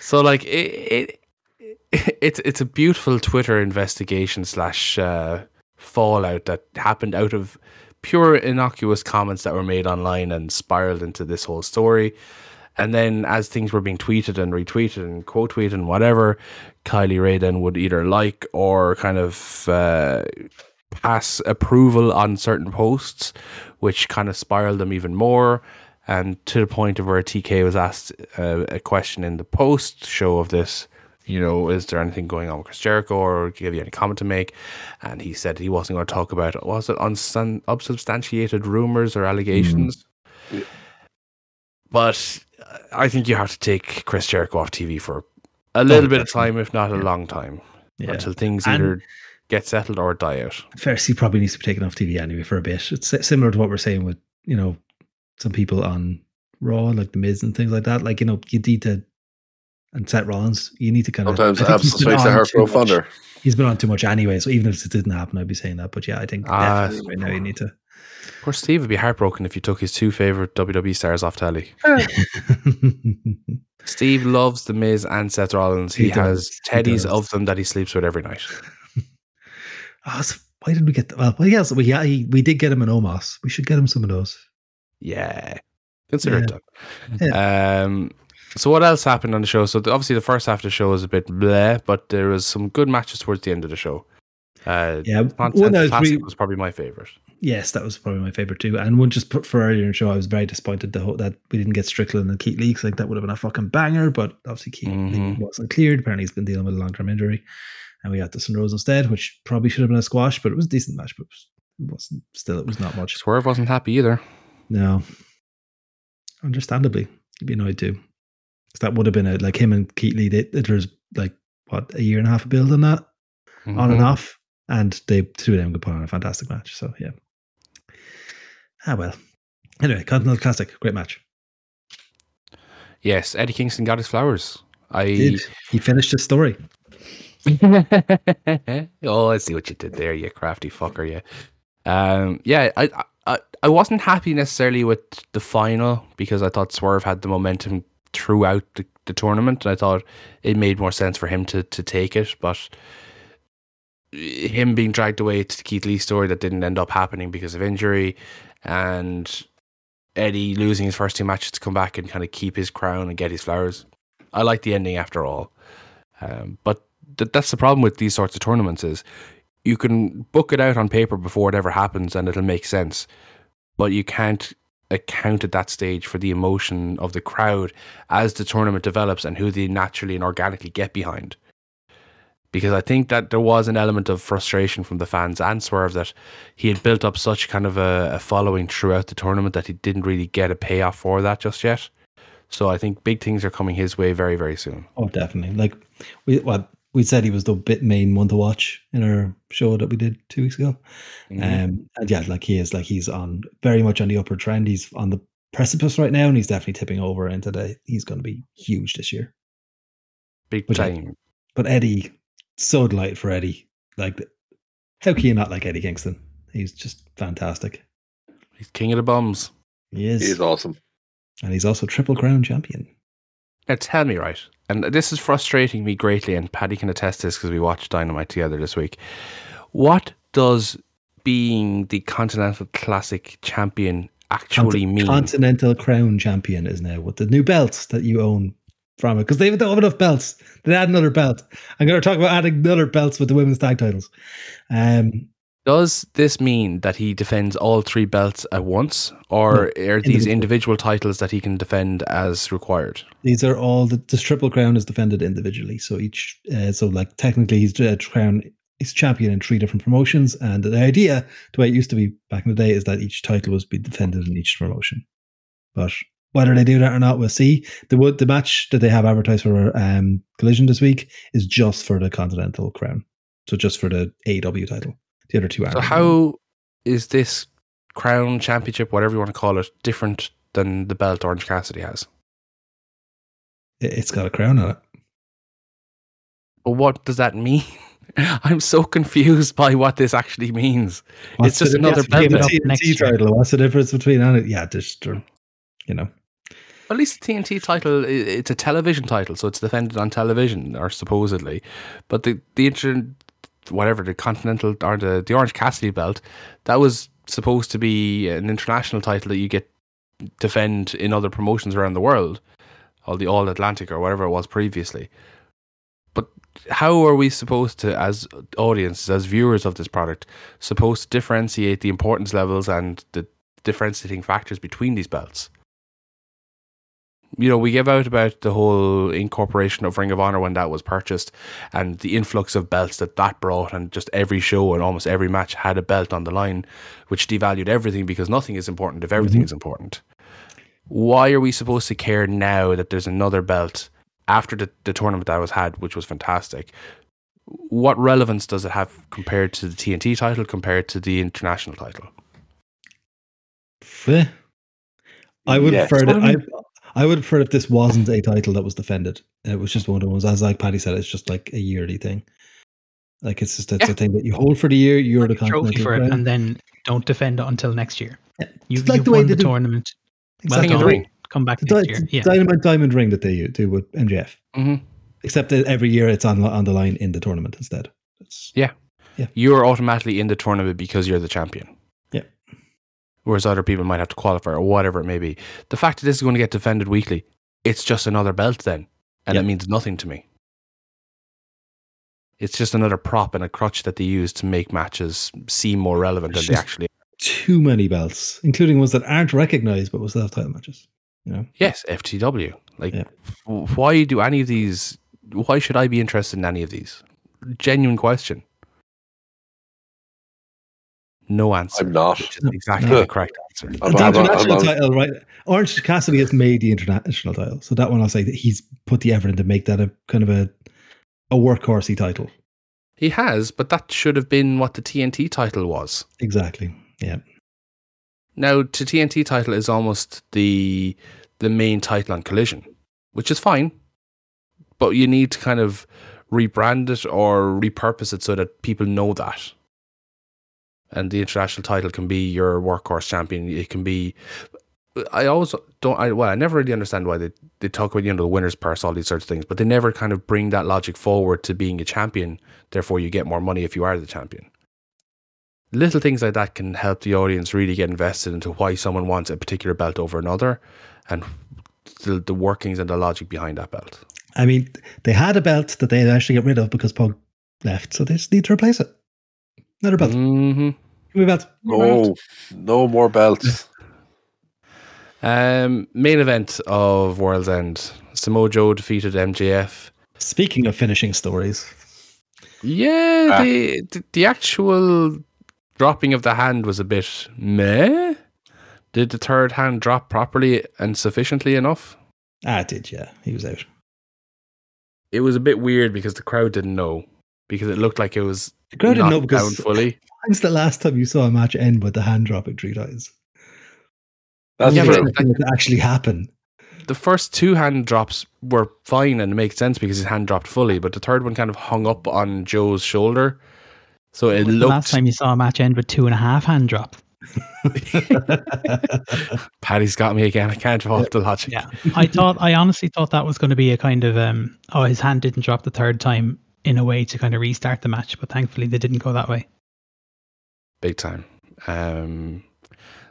So like it, it, it's it's a beautiful Twitter investigation slash uh, fallout that happened out of pure innocuous comments that were made online and spiraled into this whole story. And then as things were being tweeted and retweeted and quote tweeted and whatever, Kylie Rae then would either like or kind of uh, pass approval on certain posts, which kind of spiraled them even more. And to the point of where TK was asked uh, a question in the post show of this, you know, is there anything going on with Chris Jericho or give you any comment to make? And he said he wasn't going to talk about was it unsubstantiated rumors or allegations? But I think you have to take Chris Jericho off TV for a little bit of time, if not a long time, Yeah. until things And- either get settled or die out. First, he probably needs to be taken off TV anyway for a bit. It's similar to what we're saying with, you know, some people on Raw, like The Miz and things like that. Like, you know, you need to, and Seth Rollins, you need to kind of. Sometimes I think he's absence been makes the heart grow fonder. He's been on too much anyway. So even if it didn't happen, I'd be saying that. But yeah, I think Ah, definitely right now you need to. Poor Steve would be heartbroken if you took his two favorite WWE stars off telly. Steve loves The Miz and Seth Rollins. He, He has does. Teddies does. of them that he sleeps with every night. Oh, so why did we get? Well, well, yes, we yeah, he, we did get him an Omos. We should get him some of those. Yeah, consider it Yeah. done. Um, so what else happened on the show? So the, obviously the first half of the show was a bit bleh, but there was some good matches towards the end of the show. Uh, Yeah, one of Classic was probably my favorite. Yes, that was probably my favorite too. And one just put for earlier in the show, I was very disappointed the whole, that we didn't get Strickland and Keith Lee. 'cause I think that would have been a fucking banger, but obviously Keith Lee Mhm. wasn't cleared. Apparently, he's been dealing with a long term injury, and we got this Rose instead, which probably should have been a squash, but it was a decent match, but it, was, it wasn't. Still, it was not much. Swerve wasn't happy either. No, understandably, he'd be annoyed too. 'Cause that would have been a like him and Keith Lee. They, it was like what a year and a half of build on that, on and Mhm. off, and they two of them could put on a fantastic match. So yeah. Ah well. Anyway, Continental Classic, great match. Yes, Eddie Kingston got his flowers. I Did he finished his story? oh, I see what you did there, you crafty fucker. Yeah, um, yeah. I, I, I wasn't happy necessarily with the final because I thought Swerve had the momentum throughout the, the tournament, and I thought it made more sense for him to to take it. But him being dragged away to the Keith Lee story that didn't end up happening because of injury, and Eddie losing his first two matches to come back and kind of keep his crown and get his flowers. I like the ending after all. Um, but th- that's the problem with these sorts of tournaments is you can book it out on paper before it ever happens and it'll make sense, but you can't account at that stage for the emotion of the crowd as the tournament develops and who they naturally and organically get behind. Because I think that there was an element of frustration from the fans and Swerve that he had built up such kind of a, a following throughout the tournament that he didn't really get a payoff for that just yet. So I think big things are coming his way very, very soon. Oh, definitely. Like we well, we said he was the bit main one to watch in our show that we did two weeks ago. Mhm. Um, and yeah, like he is like he's on very much on the upward trend. He's on the precipice right now, and he's definitely tipping over into the. He's going to be huge this year. big time. But Eddie, so delighted for Eddie. Like, how can you not like Eddie Kingston? He's just fantastic. He's king of the bums. He is, He is awesome. and he's also triple crown champion. Now tell me, right, and this is frustrating me greatly, and Paddy can attest this because we watched Dynamite together this week. What does being the Continental Classic champion actually Conti- mean? Continental Crown champion is now with the new belts that you own from it because they don't have enough belts. They add another belt. I'm going to talk about adding another belts with the women's tag titles. Um, Does this mean that he defends all three belts at once, or are these individual. individual titles that he can defend as required? these are all the this triple crown is defended individually. So each, uh, so like technically, he's a crown. He's champion in three different promotions, and the idea, the way it used to be back in the day, is that each title was be defended in each promotion. But whether they do that or not, we'll see. The the match that they have advertised for um, Collision this week is just for the Continental Crown, so just for the AEW title. The other two. So how is this crown championship, whatever you want to call it, different than the belt Orange Cassidy has? It- it's got a crown on it. But what does that mean? I'm so confused by what this actually means. What's just another belt between up next the TNT year. title. What's the difference between on it? Yeah, just you know. At least the TNT title, it's a television title, so it's defended on television, or supposedly. But the the inter, whatever the Continental or the the Orange Cassidy belt, that was supposed to be an international title that you get defend in other promotions around the world, all the All Atlantic or whatever it was previously. But how are we supposed to, as audiences, as viewers of this product, supposed to differentiate the importance levels and the differentiating factors between these belts? You know, we give out about the whole incorporation of Ring of Honor when that was purchased and the influx of belts that that brought, and just every show and almost every match had a belt on the line, which devalued everything because nothing is important if everything mm-hmm. is important. Why are we supposed to care now that there's another belt after the, the tournament that was had, which was fantastic? What relevance does it have compared to the TNT title, compared to the international title? I would Yeah, prefer that's that. I I, I would prefer if this wasn't a title that was defended. It was just one of the ones, as like Paddy said, it's just like a yearly thing. Like it's just it's Yeah. a thing that you hold for the year. You're the trophy for it, crown. and then don't defend it until next year. Yeah. You, It's like you've the way won they the do- tournament. Exactly. King of the done. Come back The next di- year. the Yeah. Dynamite Diamond Ring that they do with MJF. Mm-hmm. Except that every year it's on on the line in the tournament instead. It's, you're automatically in the tournament because you're the champion. Whereas other people might have to qualify or whatever it may be. The fact that this is going to get defended weekly, it's just another belt then. And Yeah. it means nothing to me. It's just another prop and a crutch that they use to make matches seem more relevant than they actually too many belts, including ones that aren't recognized but will still have title matches. You know, Yes, FTW. Like, Yeah. why do any of these? Why should I be interested in any of these? Genuine question. No answer. I'm not. Which is exactly No. the correct answer. I'm, the I'm, I'm, international I'm- title, right? Orange Cassidy has made the international title, so that one I'll say that he's put the effort in to make that a kind of a a workhorsey title. He has, but that should have been what the TNT title was. Exactly. Yeah. Now, the TNT title is almost the the main title on Collision, which is fine, but you need to kind of rebrand it or repurpose it so that people know that. And the international title can be your workhorse champion. It can be. I always don't. I well, I never really understand why they they talk about you know the winner's purse, all these sorts of things, but they never kind of bring that logic forward to being a champion. Therefore, you get more money if you are the champion little things like that can help the audience really get invested into why someone wants a particular belt over another and the, the workings and the logic behind that belt. I mean, they had a belt that they actually got rid of because Punk left, so they just need to replace it. Another belt. Mm-hmm. Give me a belt. no, no more belts. Um, main event of World's End. Samoa Joe defeated MJF. Speaking of finishing stories, Yeah, Ah. the, the the actual dropping of the hand was a bit meh. Did the third hand drop properly and sufficiently enough? Ah, it did, yeah. He was out. It was a bit weird because the crowd didn't know because it looked like it was The crowd didn't know down because fully. when's the last time you saw a match end with the hand dropping three times? That's Yeah, When true. but- actually happen. The first two hand drops were fine and it makes sense because his hand dropped fully, but the third one kind of hung up on Joe's shoulder. So it When's the looked last time you saw a match end with two and a half hand drops. Paddy's got me again. I can't fault the logic. Yeah, I thought I honestly thought that was going to be a kind of um oh his hand didn't drop the third time in a way to kind of restart the match, but thankfully they didn't go that way. big time. Um,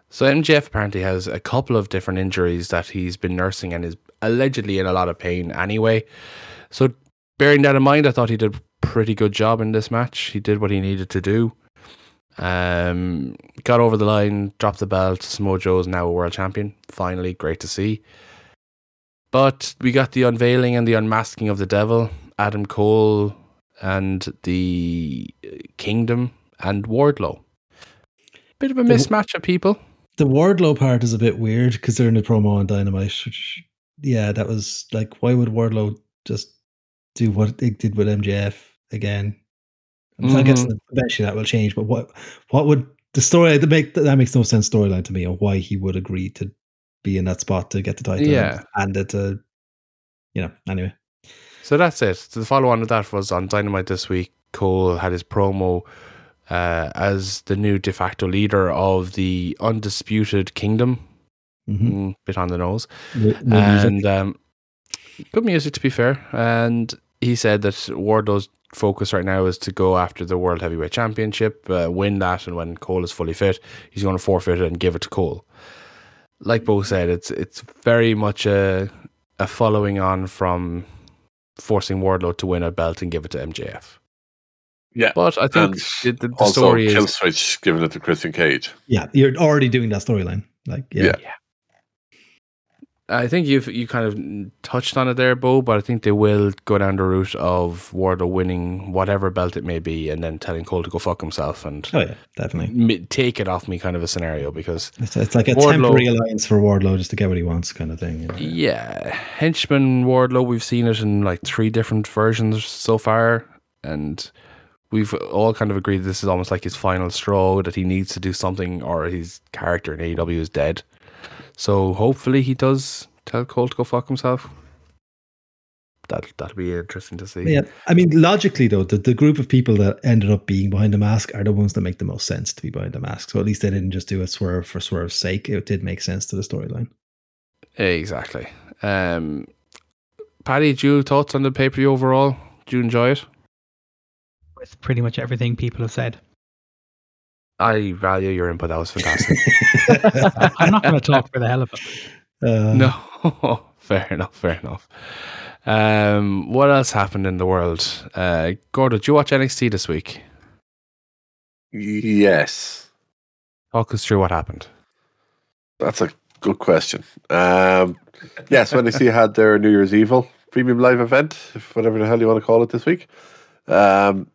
so MJF apparently has a couple of different injuries that he's been nursing and is allegedly in a lot of pain anyway. So bearing that in mind, I thought he did a pretty good job in this match. He did what he needed to do. Um, got over the line, dropped the belt. Samoa Joe is now a world champion. Finally, great to see. But we got the unveiling and the unmasking of the devil, Adam Cole, and the Kingdom and Wardlow. Bit of a The- mismatch of people. the Wardlow part is a bit weird because they're in the promo on Dynamite. Which, yeah, that was like, why would Wardlow just do what it did with MJF again? I guess Mhm. eventually that will change. But what what would the story that make that makes no sense storyline to me on why he would agree to be in that spot to get the title Yeah. and it to you know anyway. So that's it. So the follow on with that was on Dynamite this week. Cole had his promo uh, as the new de facto leader of the undisputed kingdom. Mm-hmm. Mm, bit on the nose. music. and um, good music to be fair. And he said that Wardlow's focus right now is to go after the World Heavyweight Championship, uh, win that, and when Cole is fully fit, he's going to forfeit it and give it to Cole. Like Bo said, it's it's very much a a following on from forcing Wardlow to win a belt and give it to MJF. Yeah. But I think And the, the, the also, story Kill is Switch giving it to Christian Cage. yeah, you're already doing that storyline. Like yeah. Yeah. I think you've you kind of touched on it there, Bo, but I think they will go down the route of Wardlow winning whatever belt it may be, and then telling Cole to go fuck himself and Oh yeah, definitely. take it off me, kind of a scenario. Because It's, it's like a Wardlow- temporary alliance for Wardlow just to get what he wants, kind of thing. you know. yeah, henchman Wardlow, we've seen it in like three different versions so far, and we've all kind of agreed this is almost like his final straw that he needs to do something, or his character in AEW is dead. So hopefully he does tell Cole to go fuck himself. That that'll be interesting to see. Yeah, I mean, logically though, the, the group of people that ended up being behind the mask are the ones that make the most sense to be behind the mask. So at least they didn't just do a swerve for swerve's sake. It did make sense to the storyline. Exactly. Um, Paddy, do you thoughts on the pay per view overall? Do you enjoy it? With pretty much everything people have said. I value your input. That was fantastic. I'm not going to talk for the hell of it. Uh, no, fair enough. Fair enough. Um, what else happened in the world? Uh, Gordo, did you watch NXT this week? Yes. Talk us through what happened. That's a good question. Um, yes, when NXT had their New Year's Evil premium live event, whatever the hell you want to call it this week. Um,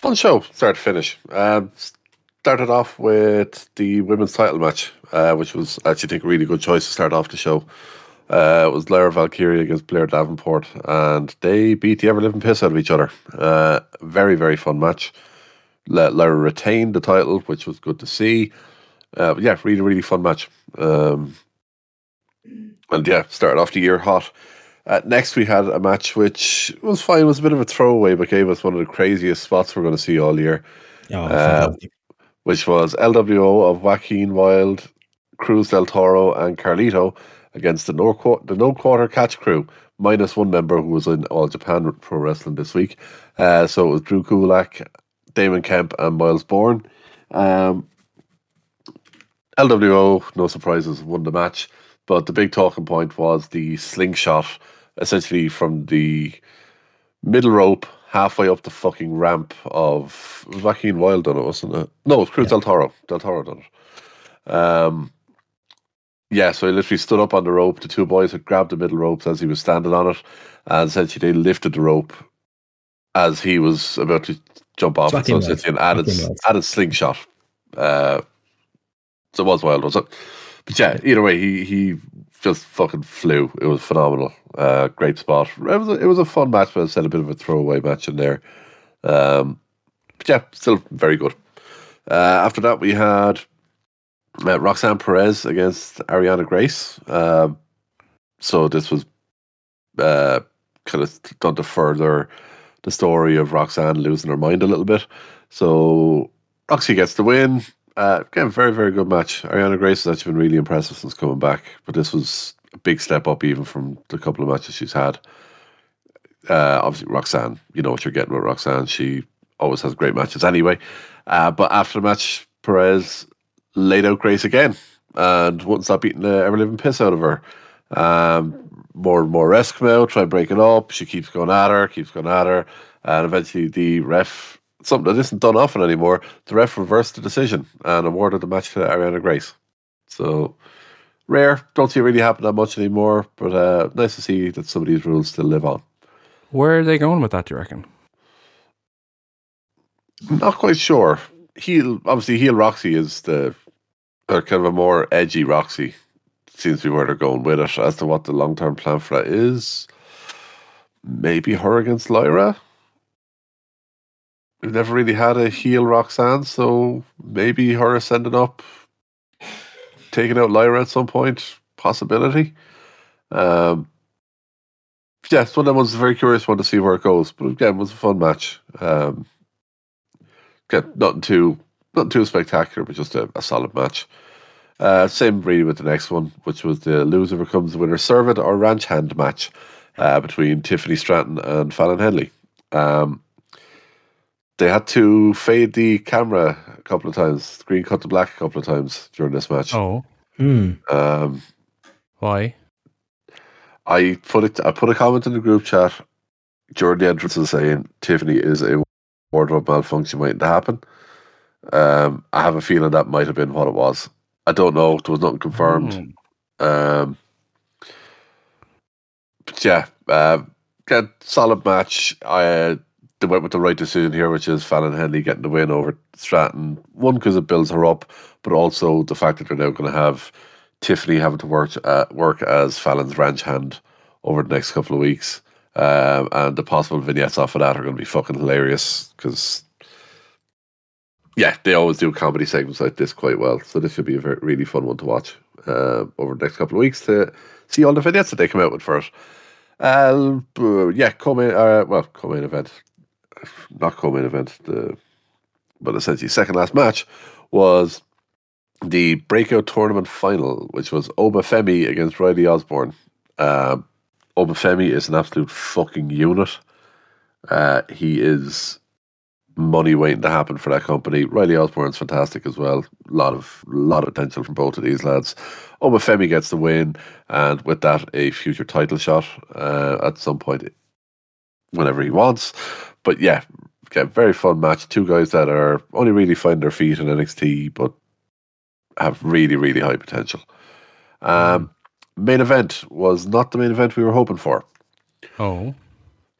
fun show, start to finish. Um, started off with the women's title match, uh, which was actually I think a really good choice to start off the show. Uh, it was Lyra Valkyria against Blair Davenport, and they beat the ever living piss out of each other. Uh, very, very fun match. Let Lyra retain the title, which was good to see. Uh, yeah, really, really fun match. Um, and yeah, started off the year hot. Uh, next, we had a match which was fine. It was a bit of a throwaway, but gave us one of the craziest spots we're going to see all year, Oh, Uh, which was LWO of Joaquin Wilde, Cruz del Toro, and Carlito against the no, Qu- the no quarter catch crew, minus one member who was in All Japan Pro Wrestling this week. Uh, so it was Drew Gulak, Damon Kemp, and Myles Borne. Um, LWO, no surprises, won the match. But the big talking point was the slingshot, essentially from the middle rope halfway up the fucking ramp of it was Joaquin Wilde done it, wasn't it? No, it was Cruz Del Toro. Del Toro done it. Um, yeah, so he literally stood up on the rope. The two boys had grabbed the middle ropes as he was standing on it, and essentially they lifted the rope as he was about to jump off Sun wild. City and added added slingshot. Uh, so it was wild, was it? But yeah, either way, he he just fucking flew. It was phenomenal. Uh, great spot. It was a, it was a fun match, but I said a bit of a throwaway match in there. Um, but yeah, still very good. Uh, after that, we had uh, Roxanne Perez against Arianna Grace. Um, so this was uh, kind of done to further the story of Roxanne losing her mind a little bit. So Roxy gets the win. Uh, again, very, very good match. Arianna Grace has actually been really impressive since coming back, but this was a big step up even from the couple of matches she's had. Uh, obviously, Roxanne, you know what you're getting with Roxanne. She always has great matches anyway. Uh, but after the match, Perez laid out Grace again and wouldn't stop beating the ever living piss out of her. Um, more and more refs come out, try and break it up. She keeps going at her, keeps going at her, and eventually the ref, something that isn't done often anymore, the ref reversed the decision and awarded the match to Arianna Grace. So rare, don't see it really happen that much anymore, but uh, nice to see that some of these rules still live on. Where are they going with that? Do you reckon? Not quite sure. Heel, obviously, heel Roxy is the or kind of a more edgy Roxy. Seems to be where they're going with it. As to what the long term plan for that is, maybe her against Lyra. We've never really had a heel Roxanne, so maybe her ascending up, taking out Lyra at some point, possibility. Um, yeah, so that was a very curious one to see where it goes. But again, it was a fun match. Um, again, nothing too nothing too spectacular, but just a, a solid match. Uh, same really with the next one, which was the loser becomes the winner servant or ranch hand match uh, between Tiffany Stratton and Fallon Henley. Um, they had to fade the camera a couple of times, screen cut to black a couple of times during this match. Oh, Hmm. Um, why? I put it. I put a comment in the group chat during the entrance and saying Tiffany is a wardrobe malfunction waiting to happen. Um, I have a feeling that might have been what it was. I don't know. It was not confirmed. Hmm. Um, but yeah, uh, good, solid match. I uh, they went with the right decision here, which is Fallon Henley getting the win over Stratton. One because it builds her up, but also the fact that they're now going to have Tiffany having to work uh, work as Fallon's ranch hand over the next couple of weeks, um, and the possible vignettes off of that are going to be fucking hilarious because. Yeah, they always do comedy segments like this quite well. So this should be a very, really fun one to watch uh, over the next couple of weeks to see all the vignettes that they come out with first. Uh, yeah, co-main, uh, well, co-main event, not co-main event, the, but essentially second last match was the breakout tournament final, which was Oba Femi against Riley Osborne. Um, Oba Femi is an absolute fucking unit. Uh, he is money waiting to happen for that company. Riley Osborne's fantastic as well. A lot of lot of potential from both of these lads. Oba Femi gets the win, and with that, a future title shot uh, at some point, whenever he wants. But yeah, okay, very fun match. Two guys that are only really finding their feet in NXT, but have really really high potential. Um, main event was not the main event we were hoping for. Oh,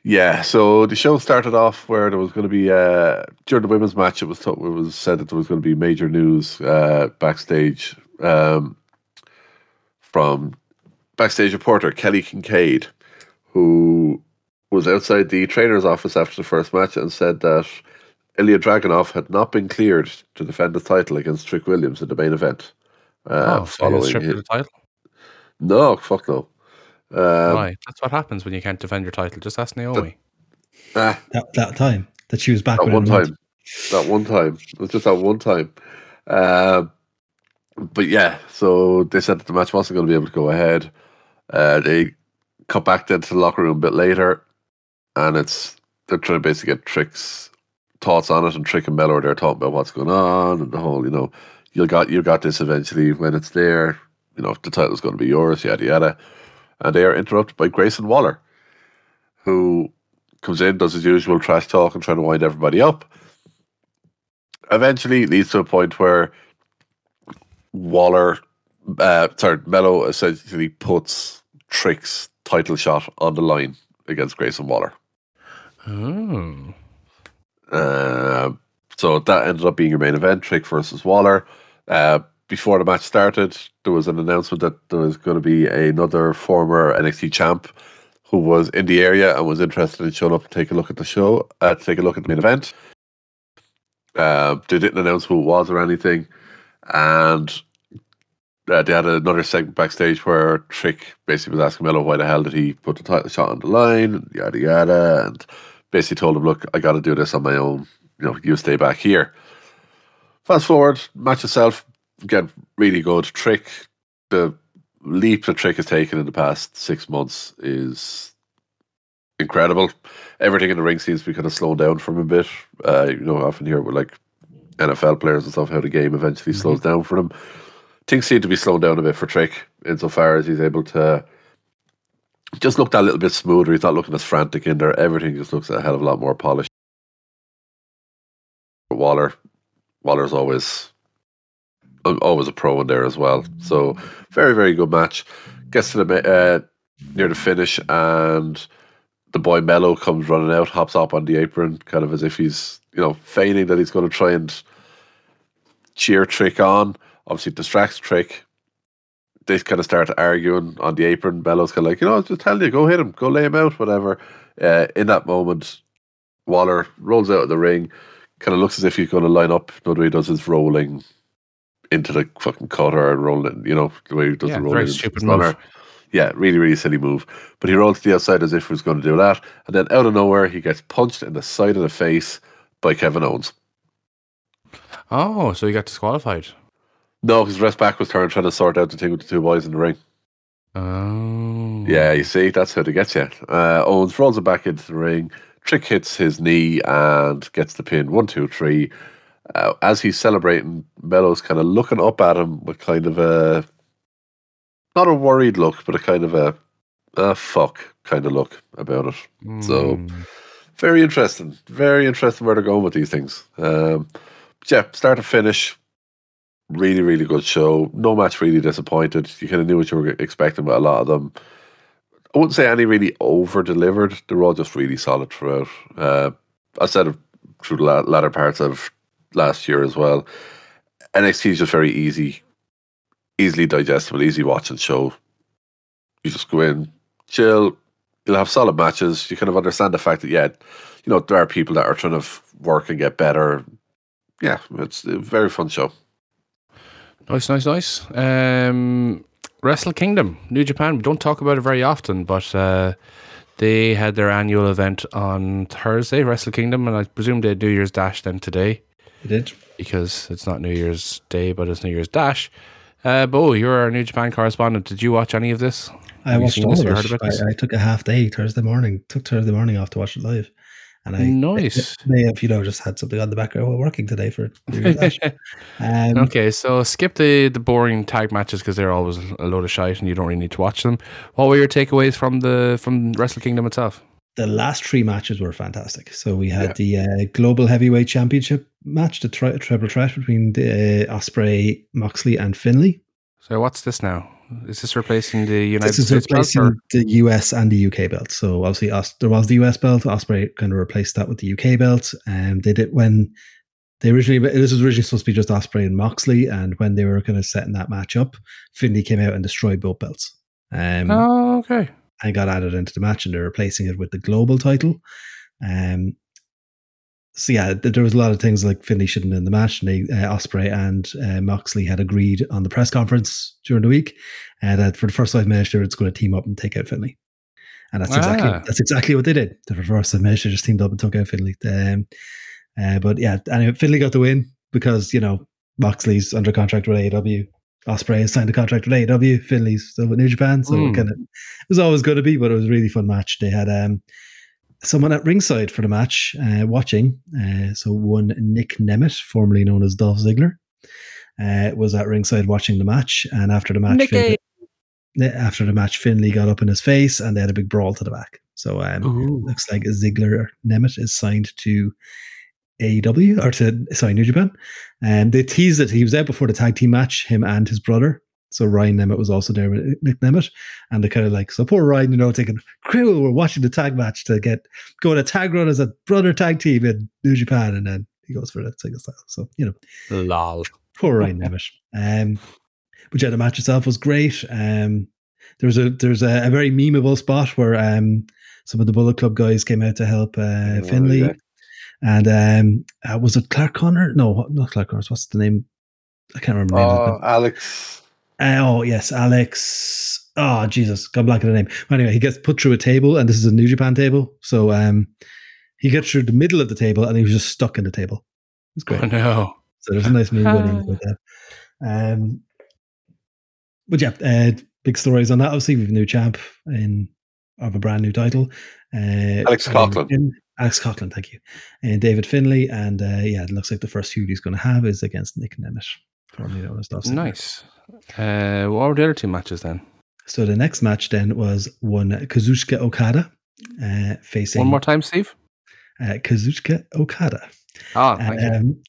Yeah, so the show started off where there was going to be uh, during the women's match. It was t- it was said that there was going to be major news uh, backstage um, from backstage reporter Kelly Kincaid, who was outside the trainer's office after the first match and said that Ilya Dragunov had not been cleared to defend the title against Trick Williams in the main event. Uh, oh so he stripped his- the title. no, fuck no. Um, Why? That's what happens when you can't defend your title. Just ask Naomi. ah, That, that time that she was back that one him. time. That one time. It was just that one time. Um, but yeah, so they said that the match wasn't going to be able to go ahead. Uh, they cut back then to the locker room a bit later, and it's they're trying to basically get tricks thoughts on it, and Trick and Melo are there talking about what's going on and the whole, you know, you got you got this eventually when it's there. You know, the title's going to be yours, yada yada. And they are interrupted by Grayson Waller, who comes in, does his usual trash talk and trying to wind everybody up. Eventually, leads to a point where Waller, uh, sorry, Melo essentially puts Trick's title shot on the line against Grayson Waller. Oh. Uh, so that ended up being your main event, Trick versus Waller. Uh, before the match started, there was an announcement that there was going to be another former NXT champ who was in the area and was interested in showing up to take a look at the show, uh, take a look at the main event. Uh, they didn't announce who it was or anything, and uh, they had another segment backstage where Trick basically was asking Melo why the hell did he put the title shot on the line, yada yada, and basically told him, "Look, I got to do this on my own. You know, you stay back here." Fast forward, match itself, again, really good. Trick, the leap that Trick has taken in the past six months is incredible. Everything in the ring seems to be kind of slowing down from a bit. Uh, you know, often hear with like NFL players and stuff how the game eventually slows down for them. Things seem to be slowing down a bit for Trick insofar as he's able to just looked a little bit smoother. He's not looking as frantic in there. Everything just looks a hell of a lot more polished. Waller, Waller's always always a pro in there as well. So very very good match. Gets to the uh, near the finish and the boy Melo comes running out, hops up on the apron, kind of as if he's you know feigning that he's going to try and cheer Trick on. Obviously distracts Trick. They kind of start arguing on the apron. Bellows kind of like, you know, just tell you, go hit him, go lay him out, whatever. Uh, in that moment, Waller rolls out of the ring, kind of looks as if he's going to line up. The way he does his rolling into the fucking cutter and rolling, you know, the way he does Yeah, the rolling. into stupid move. Yeah, really, really silly move. But he rolls to the outside as if he was going to do that. And then out of nowhere, he gets punched in the side of the face by Kevin Owens. Oh, so he got disqualified. No, his rest back was turned trying to sort out the thing with the two boys in the ring. Oh. Yeah, you see, that's how to get you. Uh, Owens rolls it back into the ring. Trick hits his knee and gets the pin. One, two, three. Uh, as he's celebrating, Melo's kind of looking up at him with kind of a not a worried look, but a kind of a ah fuck kind of look about it. So Mm. very interesting, very interesting where they're going with these things. Um, yeah, start to finish, really, really good show. No match really disappointed. You kind of knew what you were expecting with a lot of them. I wouldn't say any really over delivered. They were all just really solid throughout. Uh, I said through the latter parts of last year as well. NXT is just very easy, easily digestible, easy watching show. You just go in, chill. You'll have solid matches. You kind of understand the fact that yeah, you know there are people that are trying to work and get better. Yeah, it's a very fun show. Nice, nice, nice. Um, Wrestle Kingdom, New Japan. We don't talk about it very often, but uh, they had their annual event on Thursday, Wrestle Kingdom, and I presume they had New Year's Dash then today He did. because it's not New Year's Day, but it's New Year's Dash. Uh, Bo, you're our New Japan correspondent. Did you watch any of this? I Have watched all of heard it. I, I took a half day Thursday morning. Took Thursday morning off to watch it live, and I Nice. may have you know just had something on the background while working today for Um, Okay, so skip the, the boring tag matches because they're always a load of shite and you don't really need to watch them. What were your takeaways from the from Wrestle Kingdom itself? the last three matches were fantastic. So we had the uh, global heavyweight championship match, the tri- triple threat between the, uh, Ospreay, Moxley, and Finlay. So what's this now? Is this replacing the United this is States belt? replacing Or? the US and the UK belt. So obviously, Os- there was the US belt. Ospreay kind of replaced that with the UK belt. And they did when they originally this was originally supposed to be just Ospreay and Moxley, and when they were kind of setting that match up, Finlay came out and destroyed both belts. Um, Oh, okay. and got added into the match, and they're replacing it with the global title. Um, so yeah, there was a lot of things like Finlay shouldn't in the match, and they, uh, Ospreay and uh, Moxley had agreed on the press conference during the week uh, that for the first five minutes they were going to team up and take out Finlay, and that's exactly Ah. that's exactly what they did. The first five minutes they just teamed up and took out Finlay. Um, uh, but yeah, anyway, Finlay got the win because you know Moxley's under contract with AEW. Ospreay has signed a contract with AEW. Finlay's still with New Japan, so Mm. it kind of it was always going to be, but it was a really fun match. They had um, someone at ringside for the match uh, watching. Uh, so one Nick Nemeth, formerly known as Dolph Ziggler, uh, was at ringside watching the match. And after the match, Nicky! Finlay, after the match, Finlay got up in his face, and they had a big brawl to the back. So um, Ooh. looks like Ziggler Nemeth is signed to AEW or to sorry New Japan. And they teased that he was out before the tag team match, him and his brother. So Ryan Nemeth was also there with Nick Nemeth, and they're kind of like so poor Ryan, you know, thinking, "Cool, we're watching the tag match to get go on a tag run as a brother tag team in New Japan," and then he goes for the single style. So you know, Lol. poor Ryan Nemeth. Um, but yeah, the match itself was great. Um, there was a there's a, a very memeable spot where um some of the Bullet Club guys came out to help uh, Oh, Finlay, and um, uh, was it Clark Connor? No, not Clark Connor. What's the name? I can't remember. the name Oh, Alex. Uh, oh yes, Alex. Oh Jesus, got blank on the name. But anyway, he gets put through a table, and this is a New Japan table. So um, he gets through the middle of the table, and he was just stuck in the table. It's great. Oh no. So there's a nice move going in with that. Um, but yeah, uh, big stories on that. Obviously, we've a new champ in of a brand new title. Uh, Alex David Coughlin. Fin- Alex Coughlin, thank you. And David Finlay, and uh, yeah, it looks like the first feud he's going to have is against Nick Nemeth. Formerly known as Dolph Ziggler. Nice. Uh, what were the other two matches then? So the next match then was one Kazuchika Okada uh, facing One more time, Steve. uh, Kazuchika Okada Ah, thank you. um,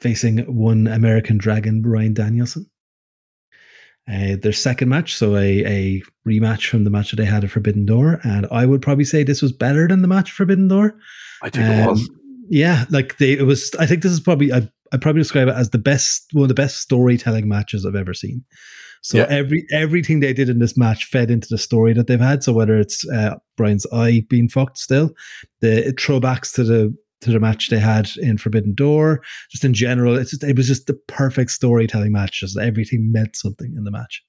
facing one American Dragon Brian Danielson. Uh, their second match, so a, a rematch from the match that they had at Forbidden Door, and I would probably say this was better than the match at Forbidden Door. I think it was. Um, Yeah, like they, it was. I think this is probably. I I probably describe it as the best, one of the best storytelling matches I've ever seen. So Yeah. every everything they did in this match fed into the story that they've had. So whether it's uh, Brian's eye being fucked still, the throwbacks to the to the match they had in Forbidden Door, just in general, it's just, it was just the perfect storytelling match. Just everything meant something in the match.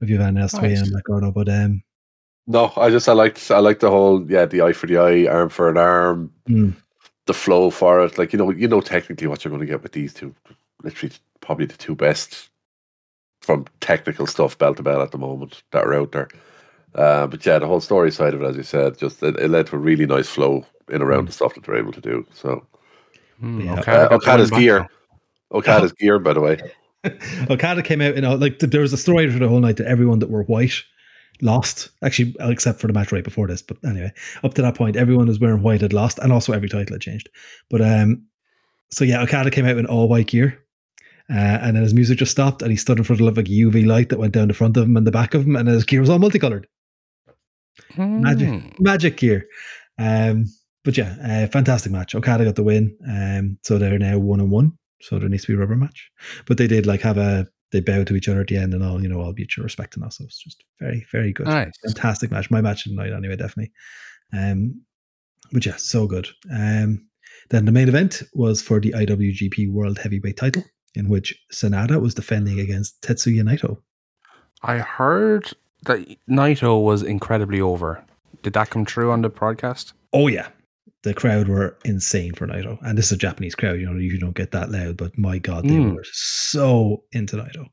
If you have anything else to weigh in Nice. on but um, No, I just I liked I liked the whole yeah the eye for the eye, arm for an arm, mm, the flow for it. Like you know you know technically what you're going to get with these two. Literally, probably the two best from technical stuff belt to belt at the moment that are out there. Uh, but yeah, the whole story side of it, as you said, just it, it led to a really nice flow in around the stuff that they're able to do. So yeah. Okada Uh, Okada's win back, gear. though. Okada's gear, by the way. Okada came out, you know, like there was a story for the whole night that everyone that were white lost. Actually, except for the match right before this. But anyway, up to that point, everyone was wearing white had lost, and also every title had changed. But um, so yeah, Okada came out in all white gear. Uh, and then his music just stopped, and he stood in front of like a UV light that went down the front of him and the back of him, and his gear was all multicolored. Magic, Hmm. magic gear. Um, but yeah, uh, fantastic match. Okada got the win. Um, so they're now one on one. So there needs to be a rubber match. But they did like have a they bow to each other at the end and all, you know, all mutual respect and all. So it's just very, very good. Nice. Fantastic match. My match of the night anyway, definitely. Um, but yeah, so good. Um, then the main event was for the IWGP World Heavyweight title, in which Sanada was defending against Tetsuya Naito. I heard that Naito was incredibly over. Did that come true on the broadcast? Oh yeah, the crowd were insane for Naito, and this is a Japanese crowd. You know, you don't get that loud, but my god, they Mm. were so into Naito.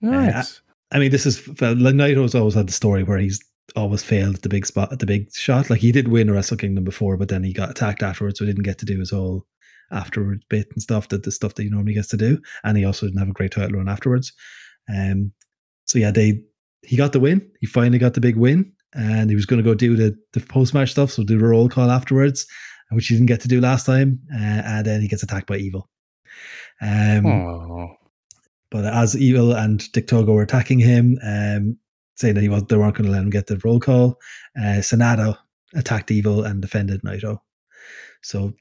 Nice. I mean, this is like Naito's always had the story where he's always failed at the big spot at the big shot. Like he did win a Wrestle Kingdom before, but then he got attacked afterwards, so he didn't get to do his whole afterward bit and stuff that the stuff that he normally gets to do. And he also didn't have a great title run afterwards. Um, so yeah, they he got the win. He finally got the big win, and he was going to go do the the post match stuff, so do the roll call afterwards, which he didn't get to do last time. Uh, and then he gets attacked by Evil. Um, but as Evil and Dick Togo were attacking him, um, saying that he was they weren't going to let him get the roll call, uh, Sanada attacked Evil and defended Naito. So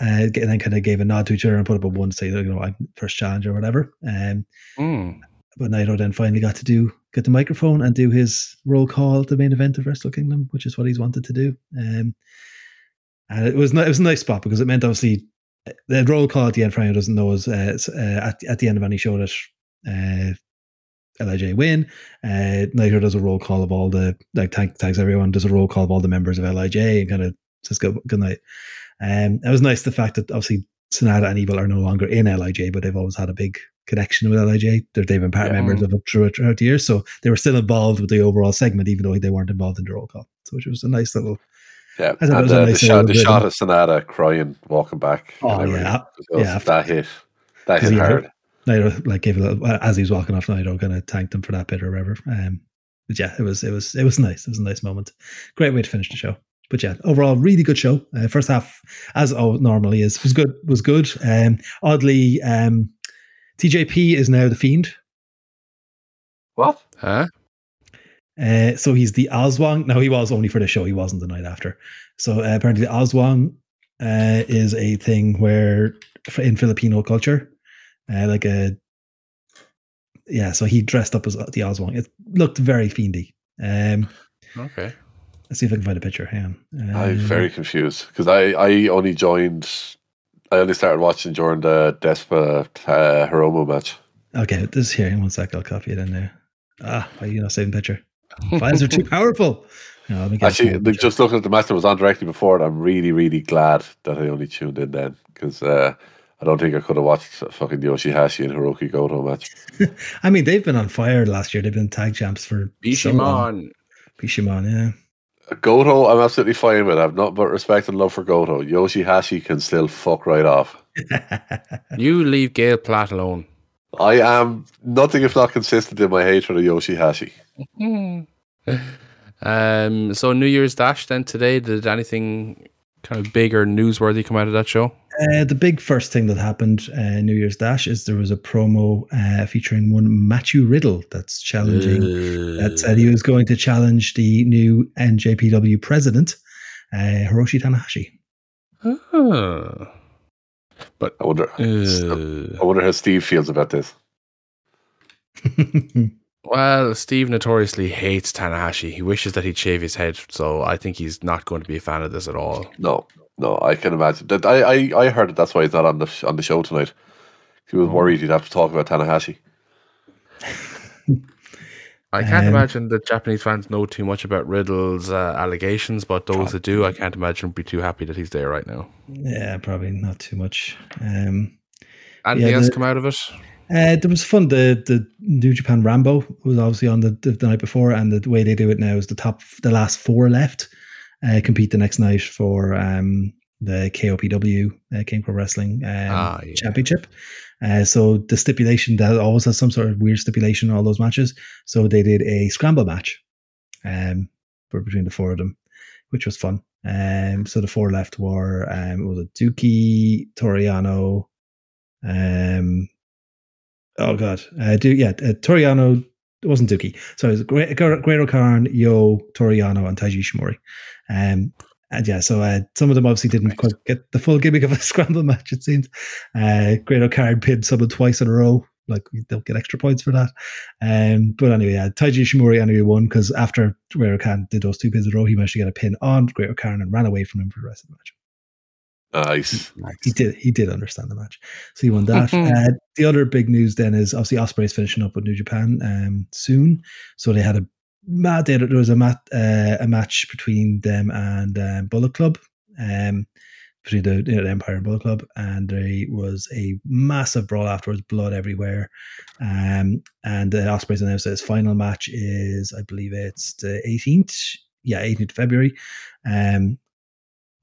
uh, and then kind of gave a nod to each other and put up a one to say, you know, I'm first challenge or whatever. Um, Hmm. but Naito then finally got to do get the microphone and do his roll call at the main event of Wrestle Kingdom, which is what he's wanted to do. Um, and it was it was a nice spot because it meant obviously the roll call at the end for anyone doesn't know is uh, uh, at at the end of any show that uh, Lij win. Uh, Naito does a roll call of all the like thank, thanks everyone does a roll call of all the members of Lij and kind of says good good night. Um, it was nice the fact that obviously Sanada and Evil are no longer in Lij, but they've always had a big connection with Lij. They're, they've been part Yeah. members of it throughout, throughout the years, so they were still involved with the overall segment, even though they weren't involved in the roll call. So which was a nice little. Yeah, it and uh, the nice shot, the shot of Sanada crying, walking back. Oh, yeah. It was- Yeah. that hit, that hit hard. Naito like gave a little as he was walking off. Naito kind of thanked him for that bit or whatever. Um, but yeah, it was it was it was nice. It was a nice moment. Great way to finish the show. But yeah, overall, really good show. Uh, first half, as oh, normally is, was good. Was good. Um, oddly, um, TJP is now the fiend. What? Huh? Uh, so he's the Aswang. No, he was only for the show. He wasn't the night after. So uh, apparently, the Aswang uh, is a thing where in Filipino culture, uh, like a yeah. So he dressed up as the Aswang. It looked very fiendy. Um, Okay. let's see if I can find a picture. Hang on. I'm Um, very confused because I, I only joined, I only started watching during the Despa uh, Hiromu match. Okay, this is here. In one sec, I'll copy it in there. Ah, are you not saving picture? Files are too powerful. No, let me get Actually, small like, picture. just looking at the match that was on directly before it, I'm really, really glad that I only tuned in then because uh, I don't think I could have watched a fucking Yoshihashi and Hiroki Goto match. I mean, they've been on fire last year. They've been tag champs for so long. Bishamon. Bishamon, yeah. Goto, I'm absolutely fine with. I've not but respect and love for Goto. Yoshihashi can still fuck right off. You leave Gail Platt alone. I am nothing if not consistent in my hatred of Yoshihashi. Um. So New Year's Dash then today. Did anything kind of big or newsworthy come out of that show? Uh, the big first thing that happened uh, New Year's Dash is there was a promo uh, featuring one Matthew Riddle that's challenging. that said he was going to challenge the new NJPW president, uh, Hiroshi Tanahashi. Oh. But I wonder. uh, I wonder how Steve feels about this. well, Steve notoriously hates Tanahashi. He wishes that he'd shave his head. So I think he's not going to be a fan of this at all. No, no, I can imagine that. I, I, I heard that that's why he's not on the on the show tonight. He was worried he'd have to talk about Tanahashi. I can't Um, imagine that Japanese fans know too much about Riddle's uh, allegations, but those that do, I can't imagine would be too happy that he's there right now. yeah, probably not too much. Um, Anything Yeah, else the- come out of it? Uh, there was fun. The the New Japan Ranbo was obviously on the, the, night before, and the way they do it now is the top, the last four left, uh, compete the next night for um, the KOPW uh, King Pro Wrestling um, Ah, yeah. Championship. Uh, so the stipulation that always has some sort of weird stipulation in all those matches. So they did a scramble match, um, for between the four of them, which was fun. Um, so the four left were um, was it Douki, Toriano, um, oh god, uh, do yeah, uh, Toru Yano. It wasn't Douki. So it was Gre- Gre- Great-O-Khan, Yo, Toru Yano, and Taiji Ishimori. Um, and yeah, so uh, some of them obviously didn't quite get the full gimmick of a scramble match. It seems. Uh, Great-O-Khan pinned someone twice in a row. Like don't get extra points for that. Um, but anyway, yeah, Taiji Ishimori anyway won because after Great-O-Khan did those two pins in a row, he managed to get a pin on Great-O-Khan and ran away from him for the rest of the match Nice. he did he did understand the match. So he won that. Uh, the other big news then is obviously Ospreay's finishing up with new japan um soon. So they had a mad there was a mat uh, a match between them and um, bullet club um between the, you know, the empire and bullet club and there was a massive brawl afterwards blood everywhere. Um and uh, Ospreay's announced that his final match is i believe it's the 18th yeah 18th february. Um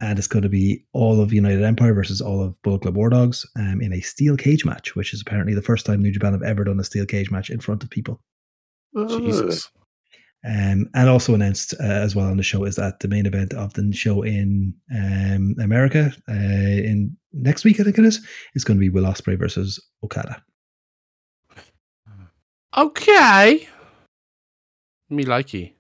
and it's going to be all of United Empire versus all of Bullet Club War Dogs um, in a steel cage match, which is apparently the first time New Japan have ever done a steel cage match in front of people. Jesus. Um, and also announced uh, as well on the show is that the main event of the show in um, America uh, in next week, I think it is, is going to be Will Ospreay versus Okada. Okay. Me likey.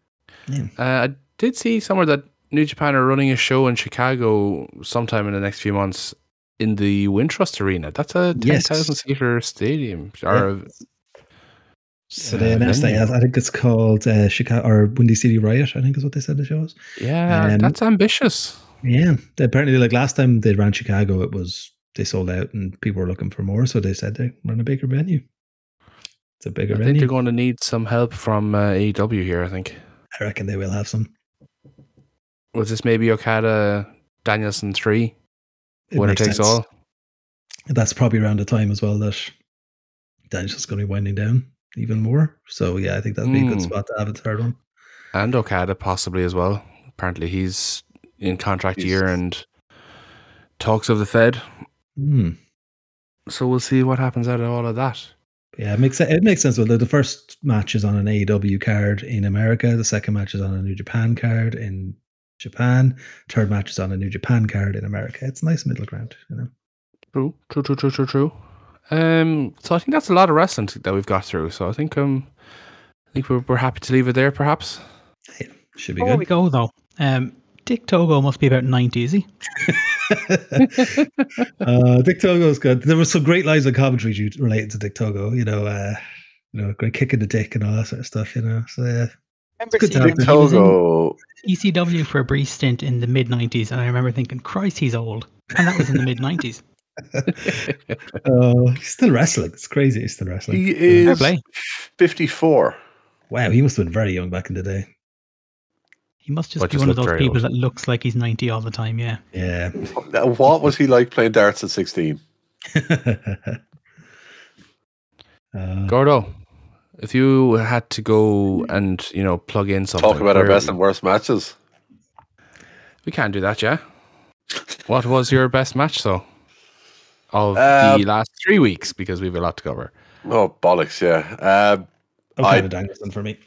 Yeah. Uh, I did see somewhere that New Japan are running a show in Chicago sometime in the next few months in the Wintrust Arena. That's a Yes. 10,000 seater stadium. Or So Uh, they announced that. I think it's called uh, Chicago or Windy City Riot. I think is what they said the show was. yeah, Um, that's ambitious. Yeah, apparently, like last time they ran Chicago, it was they sold out and people were looking for more, so they said they run a bigger venue. It's a bigger I think venue. they're going to need some help from uh, AEW here. I think I reckon they will have some. Was this maybe Okada Danielson three It winner takes sense. all. That's probably around the time as well that Daniel's going to be winding down even more. So yeah, I think that'd be a good Mm. spot to have a third one. and Okada possibly as well. Apparently, he's in contract He's- year and talks of the Fed. Hmm. So we'll see what happens out of all of that. Yeah, it makes it makes sense. Well, the, the first match is on an AEW card in America. The second match is on a New Japan card in Japan. Third match is on a New Japan card in America. It's a nice middle ground, you know. True, true, true, true, true, true. Um, so I think that's a lot of wrestling that we've got through. So I think um, I think we're, we're happy to leave it there, perhaps. Should be Before we go though, um, Dick Togo must be about ninety, is he? uh, Dick Togo's good. There were some great lines of commentary due- related to Dick Togo. You know, uh, you know, great kick in the dick and all that sort of stuff. You know, so yeah, remember good to seeing have him. him. He was in Togo. ECW for a brief stint in the mid nineties, and I remember thinking, "Christ, he's old," and that was in the mid nineties. uh, he's still wrestling. It's crazy. He's still wrestling. He is play. 54. wow, he must have been very young back in the day. He must just But be just one of those people old. that looks like he's ninety all the time. Yeah. Yeah. Now, What was he like playing darts at 16? uh, Gordo, if you had to go and, you know, plug in something. Talk about our where- best and worst matches. We can't do that, yeah. What was your best match, though? Of Um, the last three weeks, because we have a lot to cover. Oh, bollocks, yeah. Um, okay, I- with Danielson for me.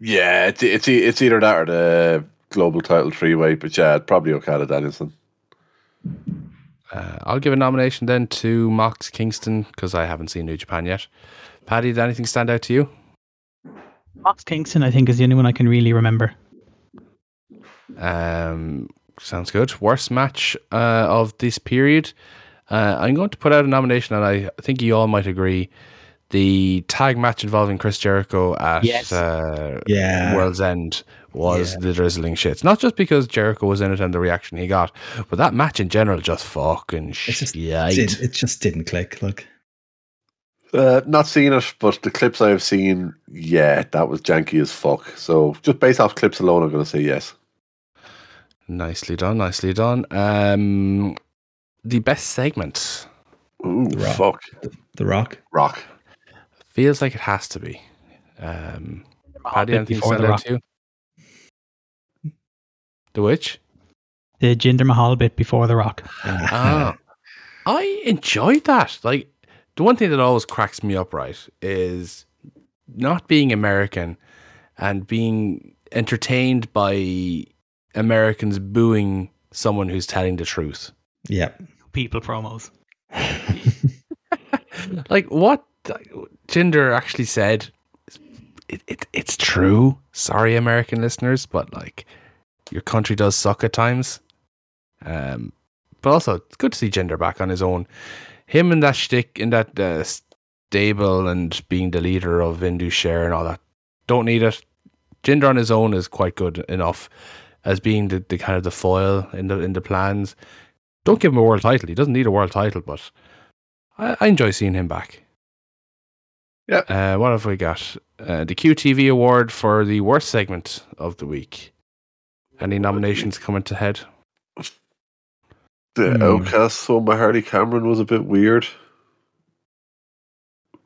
yeah, it's, it's, it's either that or the global title three way, but yeah, probably Okada Danielson. Uh, I'll give a nomination then to Mox Kingston, because I haven't seen New Japan yet. Paddy, did anything stand out to you? Mox Kingston, I think, is the only one I can really remember. Um, sounds good. Worst match uh, of this period. Uh, I'm going to put out a nomination, and I think you all might agree. The tag match involving Chris Jericho at Yes. uh, Yeah. World's End was Yeah. the drizzling shits. Not just because Jericho was in it and the reaction he got, but that match in general just fucking It's just- shite. Did, it just didn't click. Look. Uh, not seen it, but the clips I've seen, yeah, that was janky as fuck. So just based off clips alone, I'm going to say yes. Nicely done, nicely done. Um, the best segment Ooh, Rock. fuck. The Rock. Rock. feels like it has to be. Um, Paddy, Bit anything before stand the out to you? The which? The Jinder Mahal bit before the Rock. Ah, I enjoyed that. Like the one thing that always cracks me up, right, is not being American and being entertained by Americans booing someone who's telling the truth. yeah. People promos. Like what Jinder actually said, it, it it's true. Sorry, American listeners, but like your country does suck at times. Um, but also it's good to see Jinder back on his own. Him and that shtick in that uh, stable and being the leader of Indus Sher and all that. Don't need it. Jinder on his own is quite good enough as being the, the kind of the foil in the in the plans. Don't give him a world title. He doesn't need a world title, but I, I enjoy seeing him back. Yeah. Uh, what have we got? Uh, the QTV award for the worst segment of the week. Any nominations coming to head? The Hmm. Outcast one by Harley Cameron was a bit weird.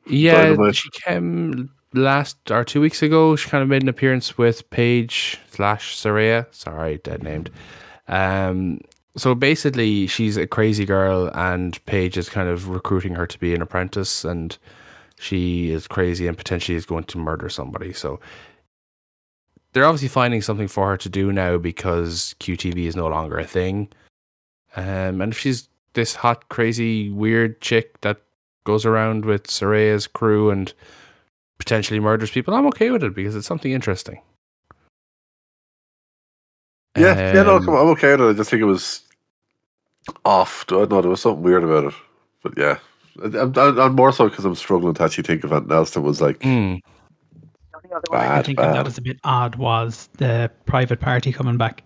Yeah, Dynamite. she came last or two weeks ago. She kind of made an appearance with Paige slash Saraya. Sorry, dead named. Um, so basically, she's a crazy girl, and Paige is kind of recruiting her to be an apprentice, and she is crazy and potentially is going to murder somebody. So they're obviously finding something for her to do now because QTV is no longer a thing. Um, and if she's this hot, crazy, weird chick that goes around with Saraya's crew and potentially murders people, I'm okay with it because it's something interesting. Yeah, yeah, no, Um, on, I'm okay with it. I just think it was off. I don't know, there was something weird about it. But yeah, I- I'm, I'm, I'm more so because I'm struggling to actually think of anything else that was like mm, I bad, think bad. that was a bit odd was the private party coming back.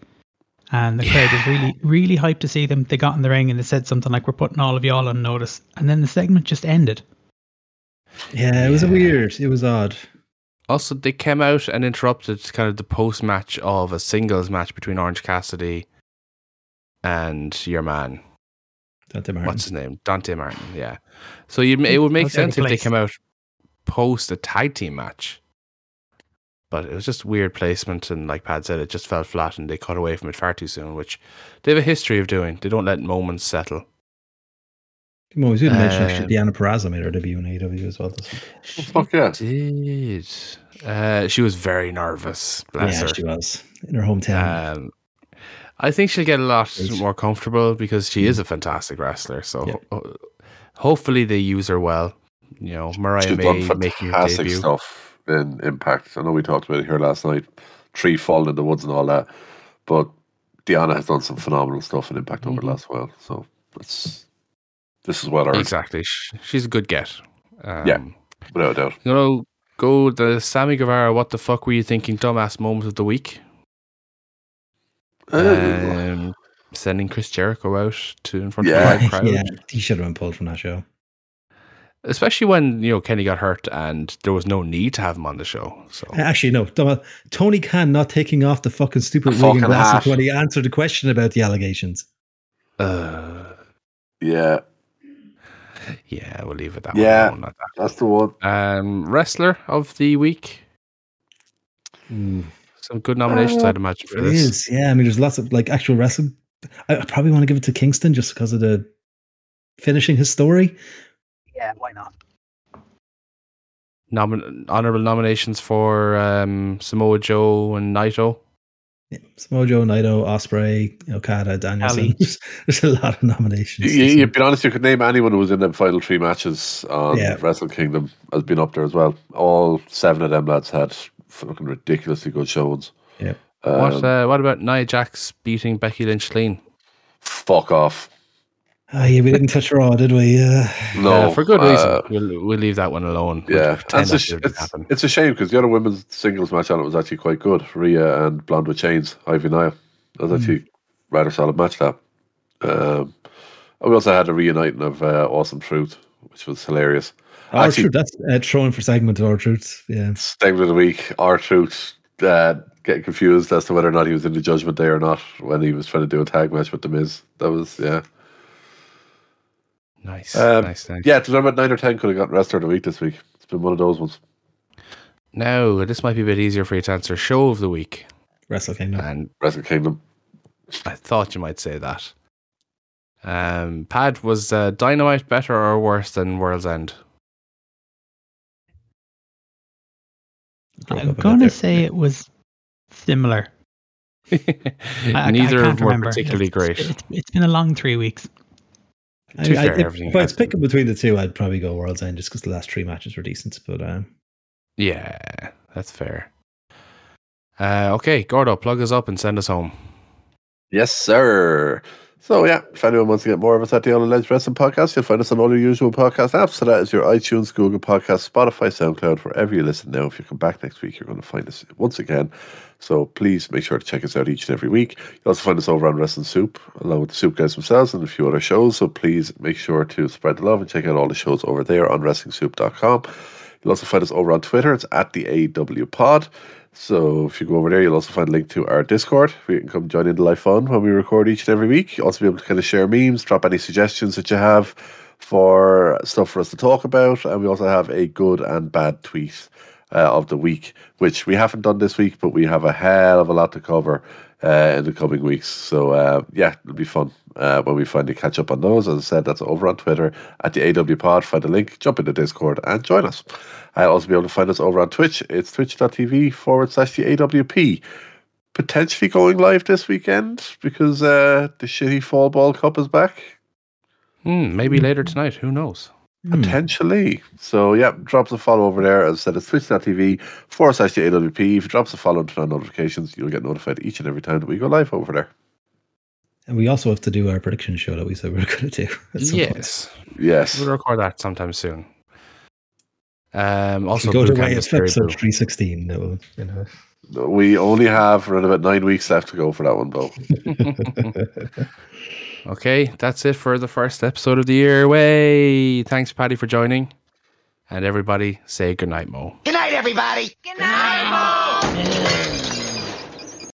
And the crowd was really, really hyped to see them. They got in the ring and they said something like, We're putting all of y'all on notice. And then the segment just ended. Yeah, it was a weird. It was odd. Also, they came out and interrupted kind of the post match of a singles match between Orange Cassidy and your man. Dante Martin. What's his name? Dante Martin. Yeah. So you it would make Outside the sense if they place. came out post a tag team match. But it was just weird placement, and like Pad said, it just fell flat, and they cut away from it far too soon, which they have a history of doing. They don't let moments settle. Well, we didn't mention actually Um, Deonna Purrazzo made her debut in AEW as well. This. She fuck yeah. did. Uh, she was very nervous. Bless yeah, her. she was in her hometown. Um, I think she'll get a lot Great. more comfortable because she is a fantastic wrestler. So Yeah. ho- hopefully they use her well. You know, Mariah she's May done making her debut. stuff in Impact. I know we talked about it here last night. Tree falling in the woods and all that, but Deonna has done some phenomenal stuff in Impact over the last while. So it's this is well earned, Exactly. She's a good get. Um, Yeah. without a doubt. You know, go the Sammy Guevara. What the fuck were you thinking? Dumbass moment of the week. Um, sending Chris Jericho out to in front Yeah. of a live crowd. yeah, he should have been pulled from that show. Especially when you know Kenny got hurt and there was no need to have him on the show. So Actually, no. Tony Khan not taking off the fucking stupid The wig and fucking glasses hat. when he answered the question about the allegations. uh, yeah, yeah, we'll leave it that Yeah. one. alone, that. that's the one. Um, wrestler of the week. Some good nominations, Uh, I'd imagine, for It this. is, yeah. I mean, there's lots of like actual wrestling. I, I probably want to give it to Kingston just because of the finishing his story. Yeah, why not? Nomin- honorable nominations for um, Samoa Joe and Naito. Yeah. Samoa Joe, Naito, Ospreay, Okada, Danielson. There's a lot of nominations. You, you, be honest, you could name anyone who was in the final three matches on Yeah. Wrestle Kingdom has been up there as well. All seven of them lads had fucking ridiculously good shows. Yeah. Um, what uh, What about Nia Jax beating Becky Lynch clean? fuck off. Ah, yeah, we didn't touch Raw, did we? Uh, No, Uh, for good uh, reason. We'll we'll leave that one alone. Yeah, pretend it's a, sh- it's, it's a shame because the other women's singles match on it was actually quite good. Rhea and Blonde with Chains, Ivy Nile. That was actually rather solid match. That. Um, and we also had a reuniting of uh, Awesome Truth, which was hilarious. our Actually- truth, that's uh, throwing for segment R-Truth. Yeah. Segment of the week, R-Truth uh, getting confused as to whether or not he was in the Judgment Day or not when he was trying to do a tag match with the Miz. That was yeah, nice, um, nice, nice. yeah. To know about nine or ten could have gotten wrestler of the week this week. It's been one of those ones. Now this might be a bit easier for you to answer. Show of the week, Wrestle Kingdom. and Wrestle Kingdom. I thought you might say that. Um, Pad was uh, Dynamite better or worse than World's End? I'm up a bit going to say it was similar. I- I- I Neither of them were remember. particularly It's- great. It's, it's been a long three weeks. I, To I- fair, if, if I was picking between the two, I'd probably go World's End just because the last three matches were decent. But um, Yeah, that's fair. Uh, okay, Gordo, plug us up and send us home. Yes, sir. So yeah, if anyone wants to get more of us at the All Alleged Wrestling Podcast, you'll find us on all your usual podcast apps. So that is your iTunes, Google Podcast, Spotify, SoundCloud, wherever you listen now. If you come back next week, you're going to find us once again. So please make sure to check us out each and every week. You'll also find us over on Wrestling Soup, along with the Soup guys themselves and a few other shows. So please make sure to spread the love and check out all the shows over there on WrestlingSoup.com. You'll also find us over on Twitter. It's at the AW Pod. So if you go over there, you'll also find a link to our Discord where you can come join in the live fun when we record each and every week. You'll also be able to kind of share memes, drop any suggestions that you have for stuff for us to talk about. And we also have a good and bad tweet uh, of the week, which we haven't done this week, but we have a hell of a lot to cover uh, in the coming weeks. So uh, yeah, it'll be fun uh, when we finally catch up on those. As I said, that's over on Twitter at the AW Pod. Find the link, jump into the Discord, and join us. I'll also be able to find us over on Twitch. It's twitch.tv forward slash the AWP. Potentially going live this weekend because uh, the shitty Fall Ball Cup is back. Hmm, maybe later tonight. Who knows? hmm. Potentially. So, yeah, drop us a follow over there. As I said, it's twitch.tv forward slash the AWP. If you drop us a follow and turn on notifications, you'll get notified each and every time that we go live over there. And we also have to do our prediction show that we said we were going to do. at some point. Yes, Yes. we'll record that sometime soon. Um, also, you go Blue to way Canvas it's Fairy episode 316. That will, you know. We only have around about nine weeks left to go for that one, though. Okay, that's it for the first episode of the year. Way, thanks, Paddy, for joining, and everybody say goodnight, Mo. Good night, everybody. Good night, Mo.